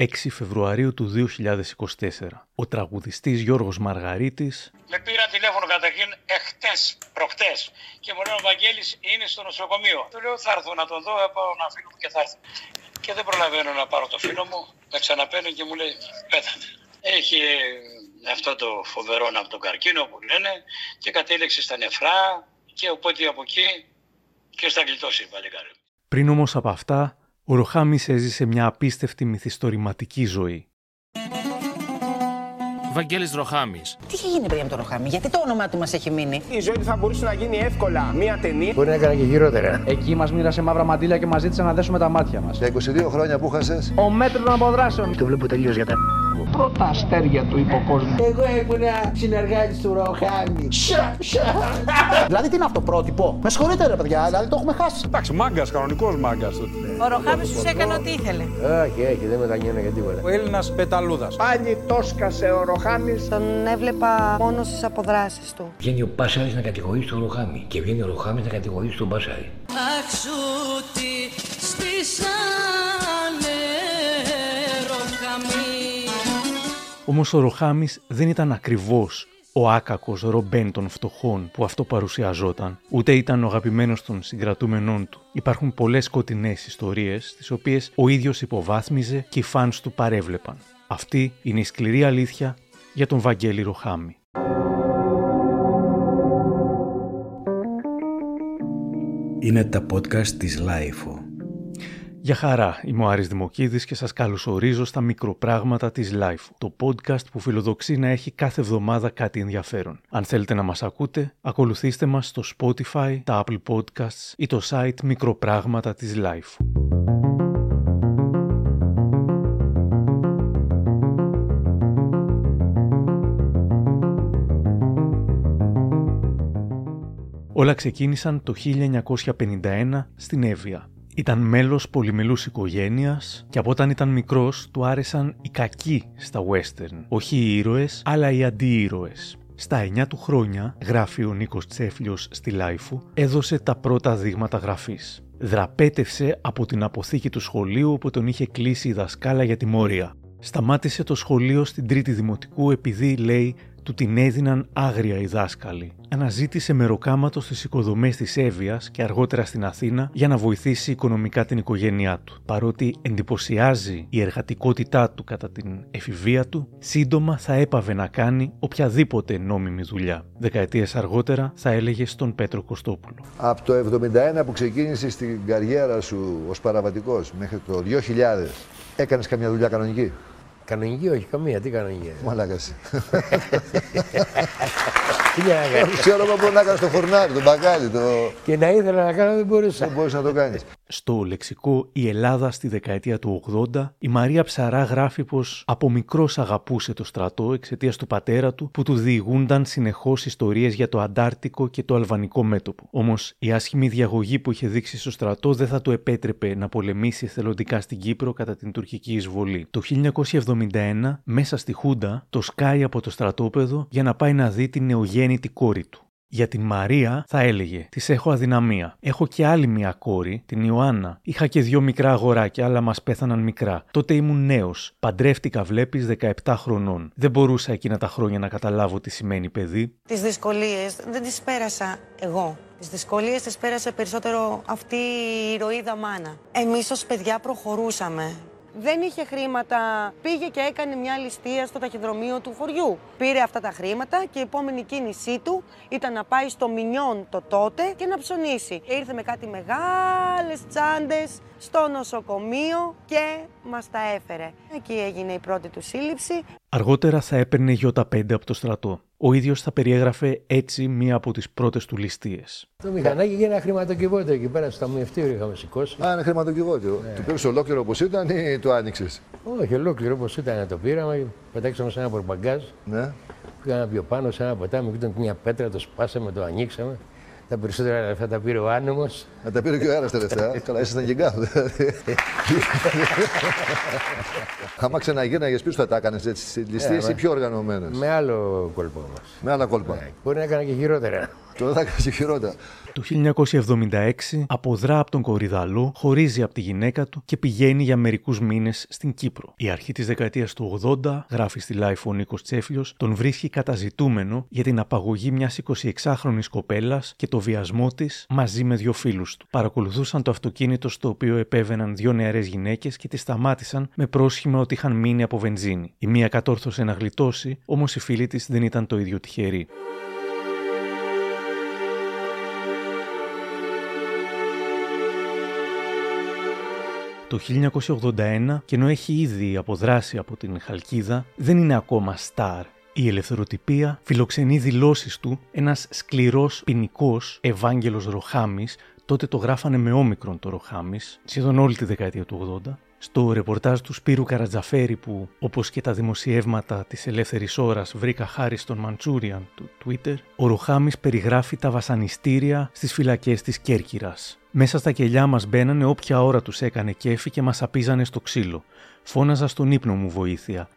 6 Φεβρουαρίου του 2024. Ο τραγουδιστής Γιώργος Μαργαρίτης με πήρα τηλέφωνο καταρχήν εχθές, προχτές και μου λέει ο Βαγγέλης είναι στο νοσοκομείο. Του λέω θα έρθω να τον δω, πάω να φίλο μου και θα έρθω. Και δεν προλαβαίνω να πάρω το φίλο μου, με ξαναπαίρνει και μου λέει πέθανε. Έχει αυτό το φοβερό από τον καρκίνο που λένε και κατέληξε στα νεφρά και οπότε από εκεί και στα γλιτώσει η παλικάρι. Πριν όμως από αυτά, ο Ροχάμις έζησε μια απίστευτη μυθιστορηματική ζωή. Βαγγέλης Ροχάμης. Τι είχε γίνει πριν από τον Ροχάμι, γιατί το όνομά του μας έχει μείνει; Η ζωή του θα μπορούσε να γίνει εύκολα μία ταινία. Μπορεί να έκανε και χειρότερα. Εκεί μας μοίρασε μαύρα μαντήλια και μας ζήτησε να δέσουμε τα μάτια μας. Για 22 χρόνια που χάσες. Ο μέτρο των αποδράσεων. Το βλέπω τελείως για τα πρώτα αστέρια του υποκόσμου. Εγώ ήμουν συνεργάτης του Ροχάμι. δηλαδή τι είναι αυτό πρότυπο; Με συγχωρείτε ρε παιδιά, δηλαδή το έχουμε χάσει. Εντάξει, μάγκας, κανονικός μάγκας. Ο Ροχάμι του έκανε ό,τι ήθελε. Όχι, όχι, δεν μετανιώνω για τίποτα. Ο Έλληνας πεταλούδας. Πάλι το σκασε ο Ροχάμι. Τον έβλεπα μόνος στις αποδράσεις του. Βγαίνει ο Πάσαρη να κατηγορήσει τον Ροχάμι και βγαίνει ο Ροχάμις να κατηγορήσει τον Πάσαρη. Αχσούτη στη Όμως ο Ροχάμι δεν ήταν ακριβώς ο άκακος ρομπέν των φτωχών που αυτό παρουσιαζόταν, ούτε ήταν ο αγαπημένος των συγκρατούμενών του. Υπάρχουν πολλές σκοτεινές ιστορίες, τις οποίες ο ίδιος υποβάθμιζε και οι φαν του παρέβλεπαν. Αυτή είναι η σκληρή αλήθεια για τον Βαγγέλη Ρωχάμη. Είναι τα podcast της LiFO. Γεια χαρά, είμαι ο Άρης Δημοκίδης και σας καλωσορίζω στα μικροπράγματα της LiFO, το podcast που φιλοδοξεί να έχει κάθε εβδομάδα κάτι ενδιαφέρον. Αν θέλετε να μας ακούτε, ακολουθήστε μας στο Spotify, τα Apple Podcasts ή το site μικροπράγματα της LiFO. Όλα ξεκίνησαν το 1951 στην Εύβοια. Ήταν μέλος πολυμελούς οικογένειας και από όταν ήταν μικρός του άρεσαν οι κακοί στα western. Όχι οι ήρωες, αλλά οι αντίήρωες. Στα 9 του χρόνια, γράφει ο Νίκος Τσέφλιος στη Λάιφου, έδωσε τα πρώτα δείγματα γραφής. Δραπέτευσε από την αποθήκη του σχολείου όπου τον είχε κλείσει η δασκάλα για τιμωρία. Σταμάτησε το σχολείο στην τρίτη δημοτικού επειδή, λέει, του την έδιναν άγρια οι δάσκαλοι. Αναζήτησε μεροκάματος στις οικοδομές της Εύβοιας και αργότερα στην Αθήνα για να βοηθήσει οικονομικά την οικογένειά του. Παρότι εντυπωσιάζει η εργατικότητά του κατά την εφηβεία του, σύντομα θα έπαβε να κάνει οποιαδήποτε νόμιμη δουλειά. Δεκαετίες αργότερα θα έλεγε στον Πέτρο Κωστόπουλο. Από το 1971 που ξεκίνησε στην καριέρα σου ως παραβατικός μέχρι το 2000, έκανες καμιά δουλειά κανονική; Κανονική, όχι καμία. Τι κανονική. Μαλάκα. Τι να κάνω. Ξέρω εγώ μπορεί να κάνει το φορνάρι, το μπακάλι. Το... Και να ήθελα να κάνω δεν μπορούσα. Δεν μπορείς να το κάνεις. Στο λεξικό «Η Ελλάδα στη δεκαετία του 80», η Μαρία Ψαρά γράφει πως από μικρός αγαπούσε το στρατό εξαιτίας του πατέρα του που του διηγούνταν συνεχώς ιστορίες για το Αντάρτικο και το Αλβανικό μέτωπο. Όμως η άσχημη διαγωγή που είχε δείξει στο στρατό δεν θα του επέτρεπε να πολεμήσει εθελοντικά στην Κύπρο κατά την τουρκική εισβολή. Το 1971, μέσα στη Χούντα, το σκάει από το στρατόπεδο για να πάει να δει την νεογέννητη κόρη του. Για την Μαρία θα έλεγε: Της έχω αδυναμία. Έχω και άλλη μια κόρη, την Ιωάννα. Είχα και δύο μικρά αγοράκια, αλλά μας πέθαναν μικρά. Τότε ήμουν νέος. Παντρεύτηκα, βλέπεις, 17 χρονών. Δεν μπορούσα εκείνα τα χρόνια να καταλάβω τι σημαίνει παιδί. Τις δυσκολίες δεν τις πέρασα εγώ. Τις δυσκολίες τις πέρασε περισσότερο αυτή η ηρωίδα μάνα. Εμείς ως παιδιά προχωρούσαμε δεν είχε χρήματα, πήγε και έκανε μια ληστεία στο ταχυδρομείο του χωριού. Πήρε αυτά τα χρήματα και η επόμενη κίνησή του ήταν να πάει στο Μινιόν το τότε και να ψωνίσει. Ήρθε με κάτι μεγάλες τσάντες στο νοσοκομείο και μας τα έφερε. Εκεί έγινε η πρώτη του σύλληψη. Αργότερα θα έπαιρνε Ι5 από το στρατό. Ο ίδιος θα περιέγραφε έτσι μία από τις πρώτες του ληστείες. Το μηχανάκι για ένα χρηματοκιβώτιο εκεί πέρα στο ταμιευτήριο είχαμε σηκώσει. Α, ένα χρηματοκιβώτιο. Ναι. Το πήρες ολόκληρο όπως ήταν ή το άνοιξες; Όχι, ολόκληρο όπως ήταν το πήραμε. Πετάξαμε σε ένα πορπαγκάζ. Ναι. Πήγαμε πιο πάνω σε ένα ποτάμι και ήταν μια πέτρα, το σπάσαμε, το ανοίξαμε. Τα περισσότερα λεφτά τα πήρε ο άνεμος. Να τα πήρε και ο αέρα τελευταία. Καλά, ήσασταν και γκάθ. Άμα ξαναγίναγε, ποιο θα τα έκανες έτσι στι ληστείε Ε, ή πιο οργανωμένε. Με άλλο κόλπο όμως. Με άλλα κόλπα. Μπορεί να έκανα και χειρότερα. Τώρα θα έκανες και χειρότερα. Το 1976 αποδρά από τον Κορυδαλό, χωρίζει από τη γυναίκα του και πηγαίνει για μερικούς μήνες στην Κύπρο. Η αρχή της δεκαετίας του 80, γράφει στη Life ο Νίκος Τσέφλιο, τον βρίσκει καταζητούμενο για την απαγωγή μιας 26χρονη κοπέλας και το βιασμό της μαζί με δύο φίλους του. Παρακολουθούσαν το αυτοκίνητο στο οποίο επέβαιναν δύο νεαρές γυναίκες και τις σταμάτησαν με πρόσχημα ότι είχαν μείνει από βενζίνη. Η μία κατόρθωσε να γλιτώσει, όμως η φίλη της δεν ήταν το ίδιο τυχερή. Το 1981, και ενώ έχει ήδη αποδράσει από την Χαλκίδα, δεν είναι ακόμα στάρ. Η ελευθεροτυπία φιλοξενεί δηλώσεις του ένας σκληρός ποινικός Ευάγγελος Ροχάμης, τότε το γράφανε με όμικρον το Ροχάμης, σχεδόν όλη τη δεκαετία του 80, στο ρεπορτάζ του Σπύρου Καρατζαφέρη που, όπως και τα δημοσιεύματα της ελεύθερης ώρας βρήκα χάρη στον Μαντσούριαν του Twitter, ο Ροχάμης περιγράφει τα βασανιστήρια στις φυλακές της Κέρκυρας. Μέσα στα κελιά μας μπαίνανε όποια ώρα τους έκανε κέφι και μας απίζανε στο ξύλο. Φώναζα στον ύπνο μου βοήθεια.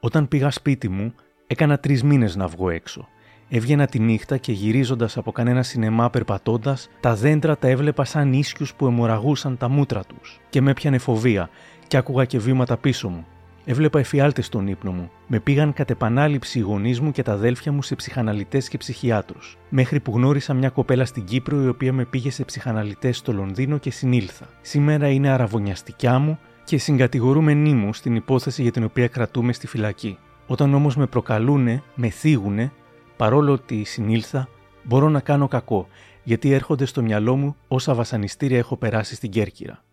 Όταν πήγα σπίτι μου, έκανα τρεις μήνες να βγω έξω. Έβγαινα τη νύχτα και γυρίζοντας από κανένα σινεμά περπατώντας, τα δέντρα τα έβλεπα σαν ίσιου που αιμορραγούσαν τα μούτρα τους. Και με έπιανε φοβία, και άκουγα και βήματα πίσω μου. Έβλεπα εφιάλτες στον ύπνο μου. Με πήγαν κατ' επανάληψη οι γονείς μου και τα αδέλφια μου σε ψυχαναλυτές και ψυχιάτρους. Μέχρι που γνώρισα μια κοπέλα στην Κύπρο η οποία με πήγε σε ψυχαναλυτές στο Λονδίνο και συνήλθα. Σήμερα είναι αραβωνιαστικιά μου και συγκατηγορούμενή μου στην υπόθεση για την οποία κρατούμε στη φυλακή. Όταν όμως με προκαλούνε, με θίγουνε, παρόλο ότι συνήλθα, μπορώ να κάνω κακό, γιατί έρχονται στο μυαλό μου όσα βασανιστήρια έχω περάσει στην Κέρκυρα.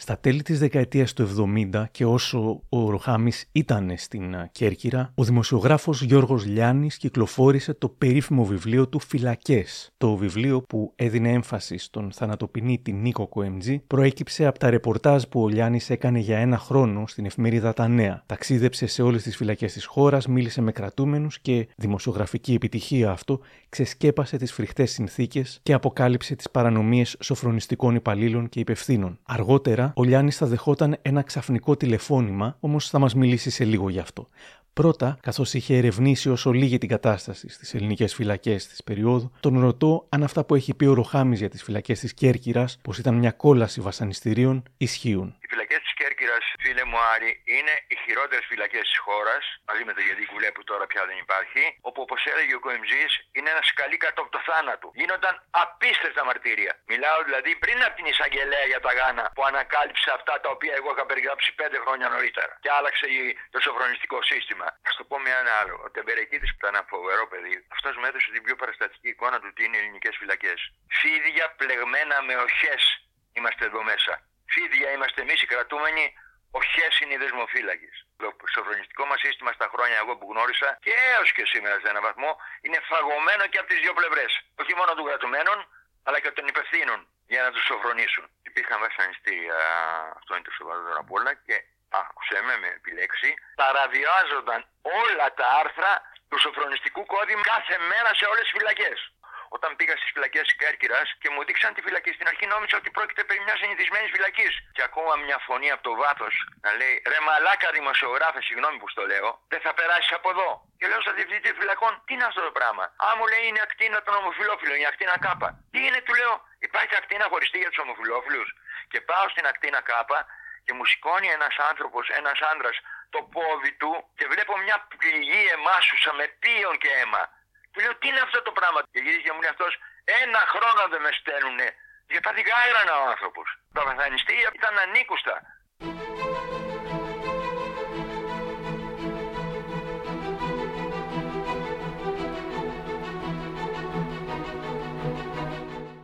Στα τέλη της δεκαετίας του 70 και όσο ο Ροχάμης ήταν στην α, Κέρκυρα, ο δημοσιογράφος Γιώργος Λιάννης κυκλοφόρησε το περίφημο βιβλίο του «Φυλακές». Το βιβλίο που έδινε έμφαση στον θανατοπινίτη Νίκο Κοεμτζή προέκυψε από τα ρεπορτάζ που ο Λιάννης έκανε για ένα χρόνο στην εφημερίδα Τα Νέα. Ταξίδεψε σε όλες τις φυλακές της χώρας, μίλησε με κρατούμενους και δημοσιογραφική επιτυχία αυτό ξεσκέπασε τις φρικτές συνθήκες και αποκάλυψε τις παρανομίες σοφρονιστικών υπαλλήλων και υπευθύνων. Αργότερα, ο Λιάννης θα δεχόταν ένα ξαφνικό τηλεφώνημα, όμως θα μας μιλήσει σε λίγο γι' αυτό. Πρώτα, καθώς είχε ερευνήσει όσο λίγη την κατάσταση στις ελληνικές φυλακές της περίοδου, τον ρωτώ αν αυτά που έχει πει ο Ροχάμης για τις φυλακές της Κέρκυρας, πως ήταν μια κόλαση βασανιστήριων, ισχύουν. Οι φυλακές της Κέρκυρα, φίλε μου Άρη, είναι οι χειρότερες φυλακές της χώρας, μαζί με το Γεδίκουλε που τώρα πια δεν υπάρχει, όπου όπως έλεγε ο Κοεμζή, είναι ένας σκαλί κάτω από το θάνατο. Γίνονταν απίστευτα μαρτύρια. Μιλάω δηλαδή πριν από την εισαγγελέα για τα Γάνα που ανακάλυψε αυτά τα οποία εγώ είχα περιγράψει πέντε χρόνια νωρίτερα και άλλαξε το σοφρονιστικό σύστημα. Α το πω με ένα άλλο. Ο Τεμπερεκίτη που ήταν ένα φοβερό παιδί, αυτός μου έδωσε την πιο παραστατική εικόνα του τι είναι οι ελληνικές φυλακές. Φίδια πλεγμένα με οχές είμαστε εδώ μέσα. Φίδια είμαστε εμείς οι κρατούμενοι, οχέ είναι οι δεσμοφύλακε. Το σοφρονιστικό μας σύστημα στα χρόνια εγώ που γνώρισα και έως και σήμερα σε έναν βαθμό είναι φαγωμένο και από τις δύο πλευρές. Όχι μόνο των κρατουμένων, αλλά και των υπευθύνων για να τους σοφρονήσουν. Υπήρχαν βασανιστήρια, αυτό είναι το σοβαρότερο απ' όλα και άκουσε με με επιλέξει, παραβιάζονταν όλα τα άρθρα του σοφρονιστικού κώδικα κάθε μέρα σε όλες τις φυλακές. Όταν πήγα στις φυλακές της Κέρκυρας και μου δείξαν τη φυλακή, στην αρχή νόμιζα ότι πρόκειται περί μιας συνηθισμένης φυλακής. Και ακόμα μια φωνή από το βάθος να λέει Ρε μαλάκα δημοσιογράφε, συγγνώμη που στο λέω, δεν θα περάσεις από εδώ. Και λέω στα διευθυντή φυλακών, τι είναι αυτό το πράγμα; Α μου λέει είναι ακτίνα των ομοφυλόφιλων, η ακτίνα κάπα. Τι είναι, του λέω, υπάρχει ακτίνα χωριστή για τους ομοφυλόφιλους. Και πάω στην ακτίνα κάπα και μου σηκώνει ένας άνθρωπος, ένας άντρας, το πόδι του και βλέπω μια πληγή εμάσουσα με πίον και αίμα. Του λέω τι είναι αυτό το πράγμα; Και γυρίζει και μου λέει αυτός, ένα χρόνο δεν με στέλνουνε. Για τα δικάγρανα ο άνθρωπος. Τα βασανιστήρια ήταν ανήκουστα.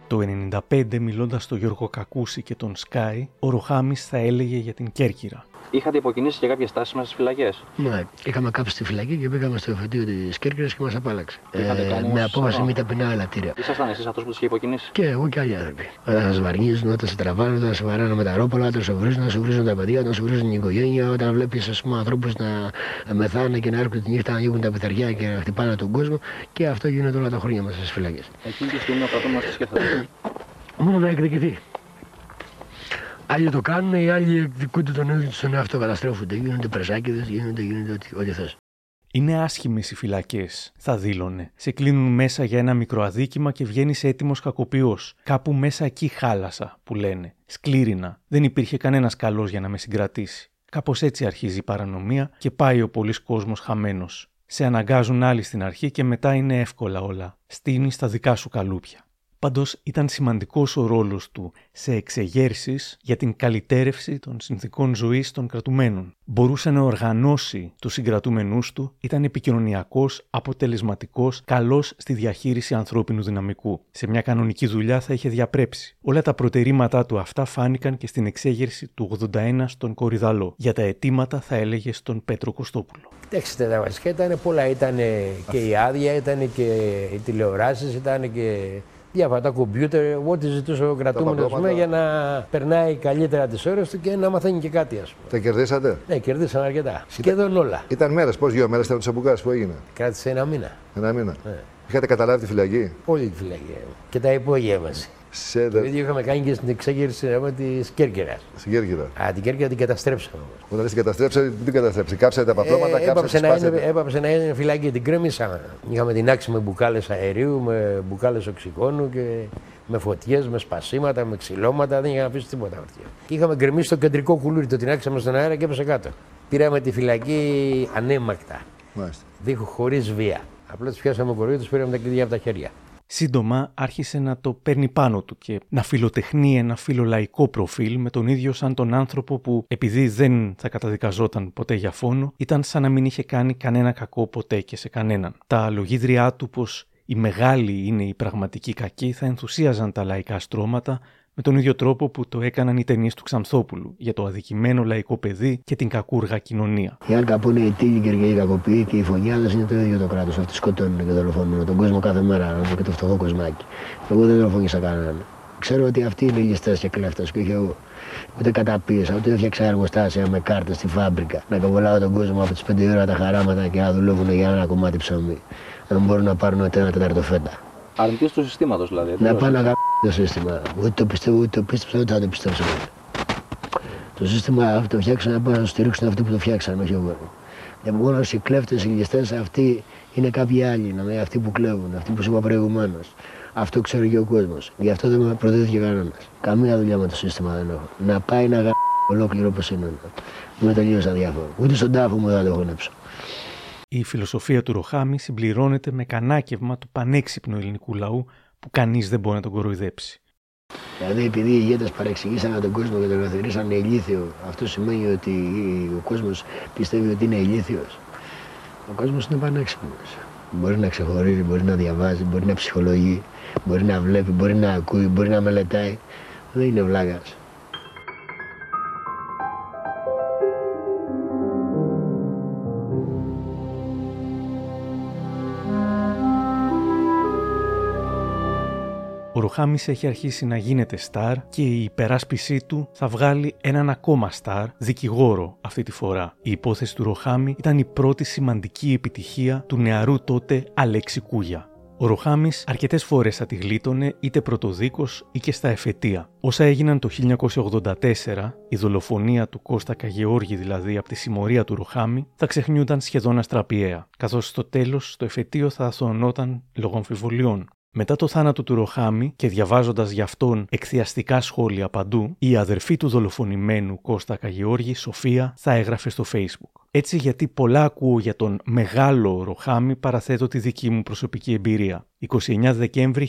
Το 1995, μιλώντας στον Γιώργο Κακούση και τον Σκάι, ο Ροχάμης θα έλεγε για την Κέρκυρα. Είχατε υποκινήσει και κάποιες τάσεις μέσα στις φυλακές. Ναι, είχαμε κάψει στη φυλακή και πήγαμε στο εφετείο της Κέρκυρας και μας απάλαξε. Είχατε κάνει Ε, με όμως απόφαση σωρό. μη ταπεινά ελαττήρια. Ήσασταν εσείς αυτό που τους είχε υποκινήσει; Και εγώ και άλλοι άνθρωποι. Όταν σα βαρνίζουν, όταν σε τραβάνε, όταν σε βαράνε με τα ρόπολα, όταν σε βρίζουν, όταν σου βρίζουν τα παιδιά, όταν σου βρίζουν την οικογένεια, όταν βλέπεις ανθρώπους να μεθάνε και να έρχονται τη νύχτα να ανοίγουν τα πεθαριά και να χτυπάνε τον κόσμο. Και αυτό γίνεται όλα τα χρόνια μέσα στις φυλακές. Εκείνη τη στιγμή ο κρατούμενο τι σκέφτεται. Μόνο να εκδικηθεί. Άλλοι το κάνουν, οι άλλοι εκδικούνται τον ίδιο στον εαυτό, καταστρέφονται. Γίνονται πρεσάκιδες, γίνονται, γίνονται ό,τι, ό,τι θες. Είναι άσχημες οι φυλακές, θα δήλωνε. Σε κλείνουν μέσα για ένα μικρό αδίκημα και βγαίνεις έτοιμος κακοποιός. Κάπου μέσα εκεί χάλασα, που λένε. Σκλήρινα. Δεν υπήρχε κανένας καλός για να με συγκρατήσει. Κάπως έτσι αρχίζει η παρανομία και πάει ο πολλή κόσμος χαμένος. Σε αναγκάζουν άλλοι στην αρχή και μετά είναι εύκολα όλα. Στείνεις στα δικά σου καλούπια. Πάντως ήταν σημαντικός ο ρόλος του σε εξεγέρσεις για την καλυτέρευση των συνθήκων ζωής των κρατουμένων. Μπορούσε να οργανώσει τους συγκρατούμενούς του, ήταν επικοινωνιακός, αποτελεσματικός, καλός στη διαχείριση ανθρώπινου δυναμικού. Σε μια κανονική δουλειά θα είχε διαπρέψει. Όλα τα προτερήματά του αυτά φάνηκαν και στην εξέγερση του 81 στον Κορυδαλό. Για τα αιτήματα θα έλεγε στον Πέτρο Κωστόπουλο. Κοιτάξτε, τα βασικά ήταν πολλά. Ήταν και η άδεια, ήταν και οι τηλεοράσεις, ήταν και διάφορα τα κομπιούτερ. Ό,τι ζητούσε ο κρατούμενο παπλώματα. για να περνάει καλύτερα τις ώρες του και να μαθαίνει και κάτι, ας πούμε. Τα κερδίσατε; Ναι, κερδίσαν αρκετά. Σχεδόν όλα. Ήταν μέρες, πώς δύο μέρες ήταν ο Τσαμπουκάς που έγινε; Κράτησε ένα μήνα. Ένα μήνα. Ναι. Είχατε καταλάβει τη φυλακή; Όλη τη φυλακή. Και τα υπόγεια μαζί. Σε Το ίδιο είχαμε κάνει και στην εξέγερση της Κέρκυρας. Στην Κέρκυρα. Α, την Κέρκυρα την καταστρέψαμε. Όταν την καταστρέψατε, τι την καταστρέψατε. Κάψατε τα παπλώματα, Ε, κάψατε έπαψε, τι να είναι, σπάσατε. έπαψε να είναι φυλάκι, την κρέμισαμε. Είχαμε την άξη με μπουκάλες αερίου, με μπουκάλες οξυγόνου και με φωτιές, με σπασίματα, με ξυλώματα. Δεν είχαμε αφήσει τίποτα αυτιά. Και είχαμε γκρεμίσει το κεντρικό κουλούρι, το τεινάξαμε στον αέρα και έπεσε κάτω. Πήραμε τη φυλακή ανέμακτα. Μάλιστα. Δίχως χωρίς βία. Απλά τους πιάσαμε κοροϊδό, τους πήραμε τα κλειδιά από τα χέρια. Σύντομα άρχισε να το παίρνει πάνω του και να φιλοτεχνεί ένα φιλολαϊκό προφίλ με τον ίδιο σαν τον άνθρωπο που επειδή δεν θα καταδικαζόταν ποτέ για φόνο ήταν σαν να μην είχε κάνει κανένα κακό ποτέ και σε κανέναν. Τα λογίδριά του πως οι μεγάλοι είναι οι πραγματικοί κακοί θα ενθουσίαζαν τα λαϊκά στρώματα με τον ίδιο τρόπο που το έκαναν οι ταινίες του Ξανθόπουλου για το αδικημένο λαϊκό παιδί και την κακούργα κοινωνία. Οι άλλοι καπού είναι οι τίλικερ και οι κακοποιοί και οι φωνιάδε είναι το ίδιο το κράτος. Αυτοί σκοτώνουν και δολοφονούν τον κόσμο κάθε μέρα, να δω και το φτωχό κοσμάκι. Εγώ δεν δολοφονήσα κανέναν. Ξέρω ότι αυτοί είναι ληστέ και κλέφτες και όχι εγώ. Ούτε καταπίεσα, ούτε έφτιαξα εργοστάσια με κάρτες στη φάμπρικα. Να καβολάω τον κόσμο από τις 5 ώρα τα χαράματα και να δουλεύουν για ένα κομμάτι ψωμί. Να μην μπορούν να πάρουν ούτε ένα τέταρτο φέτα. Αρνητή του συστήματος δηλαδή. Να εντελώς. πάνε να γαμ... το σύστημα. Ούτε το πιστεύω, ούτε το πίστεψα, ούτε θα το πιστέψω. Το σύστημα αυτό το φτιάξαν να πάνε να το στηρίξουν αυτοί που το φτιάξαν, όχι εγώ. Επομένω οι κλέφτες, οι ληστέ αυτοί είναι κάποιοι άλλοι, να είναι αυτοί που κλέβουν, αυτοί που σου είπα προηγουμένως. Αυτό ξέρει και ο κόσμος. Γι' αυτό δεν με προδίδει κανένας. Καμία δουλειά με το σύστημα δεν έχω. Να πάει να γαμ... ολόκληρο όπως είναι. Είμαι τελείως αδιάφορο. Ούτε στον τάφο μου δεν θα το χωνέψω. Η φιλοσοφία του Ροχάμι συμπληρώνεται με κανάκευμα του πανέξυπνου ελληνικού λαού που κανείς δεν μπορεί να τον κοροϊδέψει. Δηλαδή, επειδή οι ηγέτες παρεξηγήσαν τον κόσμο και τον καθορίσαν ηλίθιο, αυτό σημαίνει ότι ο κόσμος πιστεύει ότι είναι ηλίθιος. Ο κόσμος είναι πανέξυπνος. Μπορεί να ξεχωρίζει, μπορεί να διαβάζει, μπορεί να ψυχολογεί, μπορεί να βλέπει, μπορεί να ακούει, μπορεί να μελετάει. Δεν είναι βλάκας. Ο Ροχάμι έχει αρχίσει να γίνεται στάρ και η υπεράσπιση του θα βγάλει έναν ακόμα στάρ, δικηγόρο αυτή τη φορά. Η υπόθεση του Ροχάμι ήταν η πρώτη σημαντική επιτυχία του νεαρού τότε Αλέξη Κούγια. Ο Ροχάμις αρκετές φορές θα τη γλίτωνε είτε πρωτοδίκω ή και στα εφετεία. Όσα έγιναν το 1984, η δολοφονία του Κώστα Καγεώργη δηλαδή από τη συμμορία του Ροχάμι, θα ξεχνιούνταν σχεδόν αστραπιαία, καθώς στο τέλος το εφετείο θα αθωωνόταν λόγω αμφιβολιών. Μετά το θάνατο του Ροχάμι και διαβάζοντας για αυτόν εκθιαστικά σχόλια παντού, η αδερφή του δολοφονημένου Κώστα Καγεώργη, Σοφία, θα έγραφε στο Facebook. Έτσι γιατί πολλά ακούω για τον μεγάλο Ροχάμι παραθέτω τη δική μου προσωπική εμπειρία. 29 Δεκέμβρη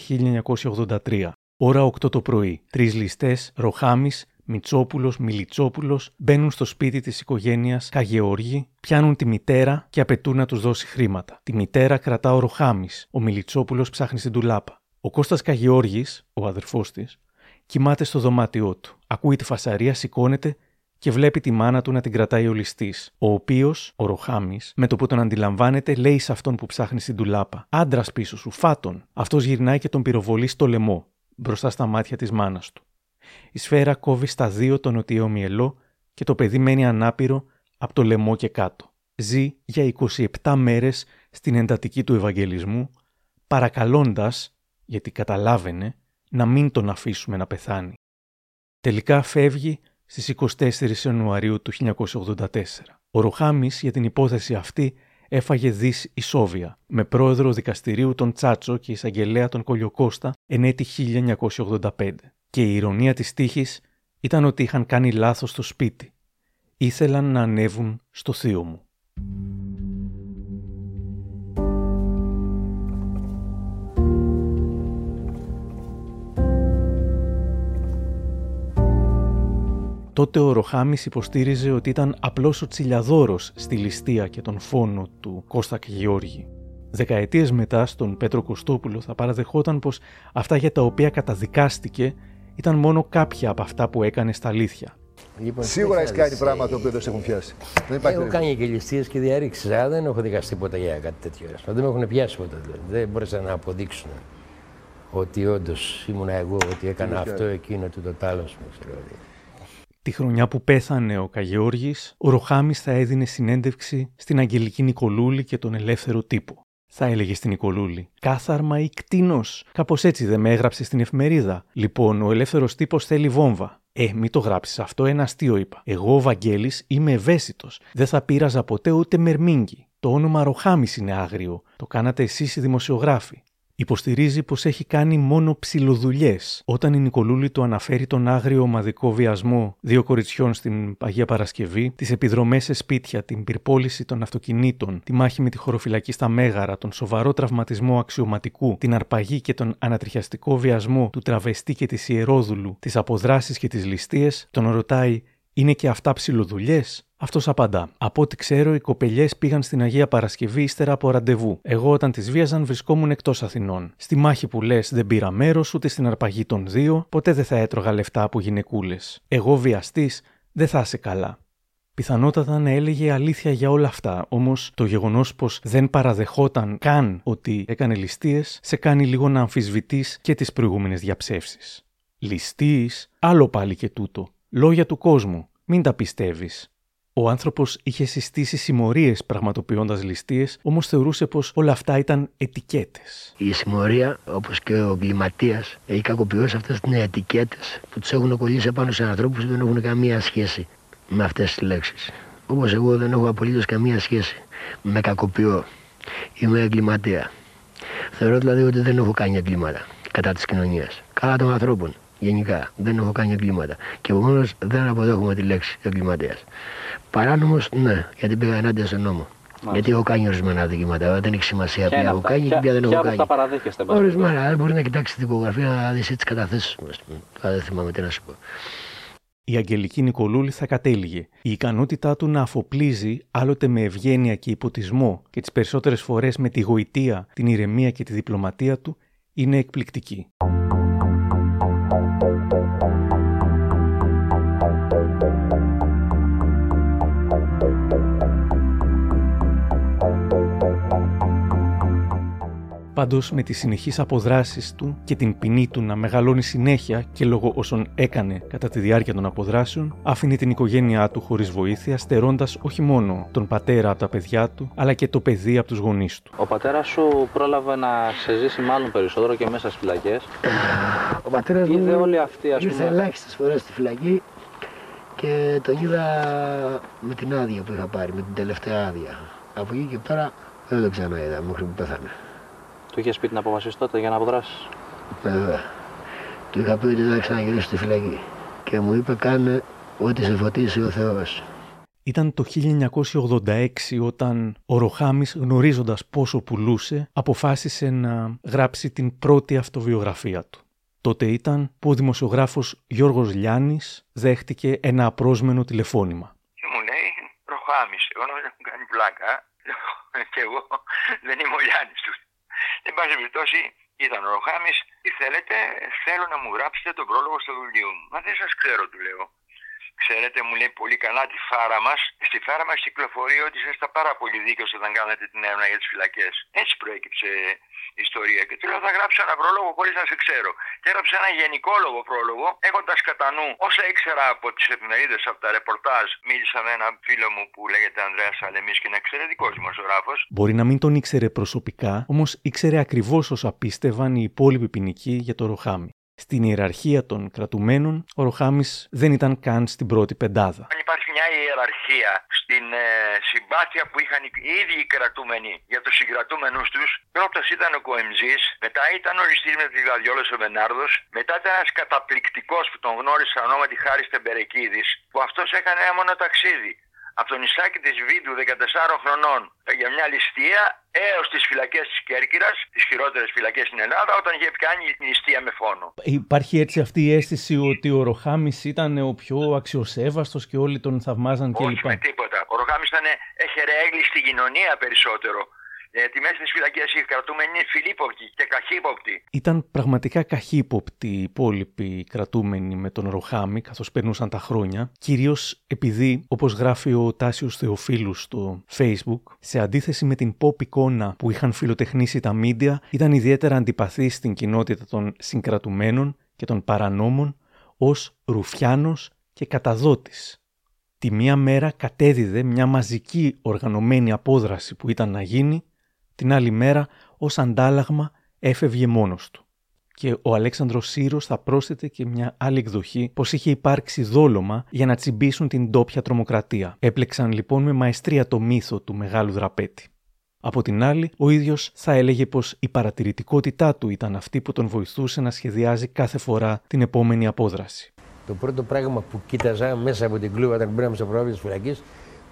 1983. Ώρα 8 το πρωί. Τρεις ληστές, Ροχάμις, Μιτσόπουλο, Μιλιτσόπουλος μπαίνουν στο σπίτι της οικογένειας Καγεώργη, πιάνουν τη μητέρα και απαιτούν να τους δώσει χρήματα. Τη μητέρα κρατά ο Ροχάμις, ο Μιλιτσόπουλος ψάχνει στην τουλάπα. Ο Κώστας Καγεώργης, ο αδερφός της, κοιμάται στο δωμάτιό του. Ακούει τη φασαρία, σηκώνεται και βλέπει τη μάνα του να την κρατάει ο ληστής, ο οποίος, ο Ροχάμις, με το που τον αντιλαμβάνεται, λέει σε αυτόν που ψάχνει στην τουλάπα: Άντρας πίσω σου, φάτον. Αυτός γυρνάει και τον πυροβολεί στο λαιμό, μπροστά στα μάτια της μάνας του. Η σφαίρα κόβει στα δύο τον νοτιαίο μυελό και το παιδί μένει ανάπηρο από το λαιμό και κάτω. Ζει για 27 μέρες στην εντατική του Ευαγγελισμού, παρακαλώντας, γιατί καταλάβαινε, να μην τον αφήσουμε να πεθάνει. Τελικά φεύγει στις 24 Ιανουαρίου του 1984. Ο Ροχάμις για την υπόθεση αυτή έφαγε δις ισόβια, με πρόεδρο δικαστηρίου τον Τσάτσο και εισαγγελέα τον Κολιοκώστα εν έτη 1985. Και η ηρωνία της τύχης ήταν ότι είχαν κάνει λάθος στο σπίτι. Ήθελαν να ανέβουν στο θείο μου. Τότε ο Ροχάμις υποστήριζε ότι ήταν απλώς ο τσιλιαδόρος στη ληστεία και τον φόνο του Κώστα και Γεώργη. Δεκαετίες μετά στον Πέτρο Κωστόπουλο θα παραδεχόταν πως αυτά για τα οποία καταδικάστηκε ήταν μόνο κάποια από αυτά που έκανε στα αλήθεια. Λοιπόν, Σίγουρα έχεις κάνει πράγματα το οποίο δεν σε έχουν πιάσει. Δεν υπάρχει έχω κάνει και ληστείε και διαρρήξεις. Αλλά δεν έχω δικαστεί τίποτα για κάτι τέτοιο. Δεν με έχουν πιάσει ποτέ. Δηλαδή. Δεν μπόρεσαν να αποδείξουν ότι όντως ήμουν εγώ, ότι έκανα αυτό, εκείνο, το άλλο. Τη χρονιά που πέθανε ο Καγεώργης, ο Ροχάμις θα έδινε συνέντευξη στην Αγγελική Νικολούλη και τον Ελεύθερο Τύπο. Θα έλεγε στην Νικολούλη. Κάθαρμα ή κτίνο. Κάπως έτσι δεν με έγραψε στην εφημερίδα. Λοιπόν, ο ελεύθερος τύπος θέλει βόμβα. Ε, μην το γράψεις αυτό, ένα αστείο είπα. Εγώ, ο Βαγγέλης, είμαι ευαίσθητος. Δεν θα πείραζα ποτέ ούτε μερμήγκι. Το όνομα Ροχάμι είναι άγριο. Το κάνατε εσείς οι δημοσιογράφοι. Υποστηρίζει πως έχει κάνει μόνο ψηλοδουλειές. Όταν η Νικολούλη του αναφέρει τον άγριο ομαδικό βιασμό δύο κοριτσιών στην Αγία Παρασκευή, τις επιδρομές σε σπίτια, την πυρπόληση των αυτοκινήτων, τη μάχη με τη χωροφυλακή στα Μέγαρα, τον σοβαρό τραυματισμό αξιωματικού, την αρπαγή και τον ανατριχιαστικό βιασμό του τραβεστή και της Ιερόδουλου, τις αποδράσεις και τις ληστείες, τον ρωτάει είναι και αυτά ψηλοδουλειές; Αυτός απαντά. Από ό,τι ξέρω, οι κοπελιές πήγαν στην Αγία Παρασκευή ύστερα από ραντεβού. Εγώ, όταν τις βίαζαν, βρισκόμουν εκτός Αθηνών. Στη μάχη που λες, δεν πήρα μέρος ούτε στην αρπαγή των δύο, ποτέ δεν θα έτρωγα λεφτά από γυναικούλες. Εγώ, βιαστής, δεν θα είσαι καλά. Πιθανότατα να έλεγε αλήθεια για όλα αυτά, όμως το γεγονός πως δεν παραδεχόταν καν ότι έκανε ληστείες, σε κάνει λίγο να αμφισβητείς και τις προηγούμενες διαψεύσεις. Ληστή, άλλο πάλι και τούτο. Λόγια του κόσμου. Μην τα πιστεύεις. Ο άνθρωπος είχε συστήσει συμμορίες πραγματοποιώντας ληστείες, όμως θεωρούσε πως όλα αυτά ήταν ετικέτες. Η συμμορία, όπως και ο εγκληματίας, έχει κακοποιώσει αυτές τις ετικέτες που του έχουν κολλήσει πάνω σε ανθρώπους που δεν έχουν καμία σχέση με αυτές τις λέξεις. Όπως εγώ δεν έχω απολύτως καμία σχέση με κακοποιώ. Είμαι εγκληματία. Θεωρώ δηλαδή ότι δεν έχω κάνει εγκλήματα κατά της κοινωνίας. Κατά των ανθρώπων γενικά. Δεν έχω κάνει εγκλήματα. Και επομένως δεν αποδέχομαι τη λέξη εγκληματίας. Παράνομο, ναι, γιατί πήγα ενάντια στον νόμο. Μάλιστα. Γιατί έχω κάνει ορισμένα δικήματα. Δεν έχει σημασία ποια έχω κάνει και ποια δεν έχω κάνει. Ορισμένα. Δεν μπορεί να κοιτάξεις την τυπογραφία να δεις τι καταθέσεις μου. Δεν θυμάμαι τι να σου πω. Η Αγγελική Νικολούλη θα κατέληγε. Η ικανότητά του να αφοπλίζει άλλοτε με ευγένεια και υποτισμό και τις περισσότερες φορές με τη γοητεία, την ηρεμία και τη διπλωματία του είναι εκπληκτική. Πάντως, με τις συνεχείς αποδράσεις του και την ποινή του να μεγαλώνει συνέχεια και λόγω όσων έκανε κατά τη διάρκεια των αποδράσεων, άφηνε την οικογένειά του χωρίς βοήθεια, στερώντας όχι μόνο τον πατέρα από τα παιδιά του, αλλά και το παιδί από τους γονείς του. Ο πατέρας σου πρόλαβε να σε ζήσει μάλλον περισσότερο και μέσα στις φυλακές. Ο πατέρας μου είδε όλη αυτή, ας ήρθε ελάχιστες φορές στη φυλακή και τον είδα με την άδεια που είχα πάρει, με την τελευταία άδεια. Από εκεί και πέρα δεν τον ξαναείδα μέχρι που πέθανε. Του είχες πει την αποφασίσει τότε για να αποδράσεις; Βέβαια. Του είχα πει ότι δεν θα ξαναγυρίσει στη φυλακή. Και μου είπε κάνε ό,τι σε φωτίσει ο Θεός. Ήταν το 1986 όταν ο Ροχάμις γνωρίζοντας πόσο πουλούσε αποφάσισε να γράψει την πρώτη αυτοβιογραφία του. Τότε ήταν που ο δημοσιογράφος Γιώργος Λιάννης δέχτηκε ένα απρόσμενο τηλεφώνημα. Και μου λέει Ροχάμις, εγώ νομίζω έχουν κάνει πλάκα και εγώ δεν είμαι ο Λιάννης του. Εν πάση περιπτώσει, ήταν ο Ροχάμι, τι θέλετε, θέλω να μου γράψετε τον πρόλογο στο βιβλίο μου. Μα δεν σας ξέρω, του λέω. Ξέρετε, μου λέει πολύ καλά τη φάρα μας. Στη φάρα μας κυκλοφορεί ότι είστε πάρα πολύ δίκαιο όταν κάνετε την έρευνα για τις φυλακές. Έτσι προέκυψε η ιστορία. Και του λέω θα γράψω ένα πρόλογο χωρίς να σε ξέρω. Και έγραψε ένα γενικόλογο πρόλογο, έχοντας κατά νου όσα ήξερα από τις εφημερίδες, από τα ρεπορτάζ. Μίλησα με έναν φίλο μου που λέγεται Ανδρέας Αλεμή και είναι εξαιρετικός δημοσιογράφος. Μπορεί να μην τον ήξερε προσωπικά, όμως ήξερε ακριβώς όσα πίστευαν οι υπόλοιποι ποινικοί για το Ροχάμι. Στην ιεραρχία των κρατουμένων, ο Ροχάμις δεν ήταν καν στην πρώτη πεντάδα. Αν υπάρχει μια ιεραρχία στην ε, συμπάθεια που είχαν οι ίδιοι οι κρατούμενοι για τους συγκρατούμενους τους, πρώτος ήταν ο Κοεμζής, μετά ήταν ο Ριστής με τη Γλαδιόλος ο Μπενάρδος, μετά ήταν ένας καταπληκτικός που τον γνώρισα ονόματι Χάρης Τεμπερεκίδης, που αυτός έκανε ένα μόνο ταξίδι από το νησάκι της Βίντου 14 χρονών για μια ληστεία έως τις φυλακές της Κέρκυρας, τις χειρότερες φυλακές στην Ελλάδα, όταν είχε κάνει ληστεία με φόνο. Υπάρχει έτσι αυτή η αίσθηση ότι ο Ροχάμις ήταν ο πιο αξιοσέβαστος και όλοι τον θαυμάζαν κλπ. Όχι με τίποτα. Ο Ροχάμις ήταν έγλη στην κοινωνία περισσότερο. Γιατί μέσα στι φυλακέ οι κρατούμενοι είναι φιλίποπτοι και καχύποπτοι. Ήταν πραγματικά καχύποπτοι οι υπόλοιποι κρατούμενοι με τον Ροχάμι καθώς περνούσαν τα χρόνια. Κυρίως επειδή, όπως γράφει ο Τάσιος Θεοφίλους στο Facebook, σε αντίθεση με την pop εικόνα που είχαν φιλοτεχνήσει τα μίντια, ήταν ιδιαίτερα αντιπαθή στην κοινότητα των συγκρατουμένων και των παρανόμων ως ρουφιάνος και καταδότης. Τη μία μέρα κατέδιδε μια μαζική οργανωμένη απόδραση που ήταν να γίνει την άλλη μέρα, ως αντάλλαγμα, έφευγε μόνος του. Και ο Αλέξανδρος Σύρος θα πρόσθετε και μια άλλη εκδοχή πως είχε υπάρξει δόλωμα για να τσιμπήσουν την ντόπια τρομοκρατία. Έπλεξαν λοιπόν με μαεστρία το μύθο του μεγάλου δραπέτη. Από την άλλη, ο ίδιος θα έλεγε πως η παρατηρητικότητά του ήταν αυτή που τον βοηθούσε να σχεδιάζει κάθε φορά την επόμενη απόδραση. Το πρώτο πράγμα που κοίταζα μέσα από την κλούβα όταν μπήκαμε στο πρόγραμμα της φυλακής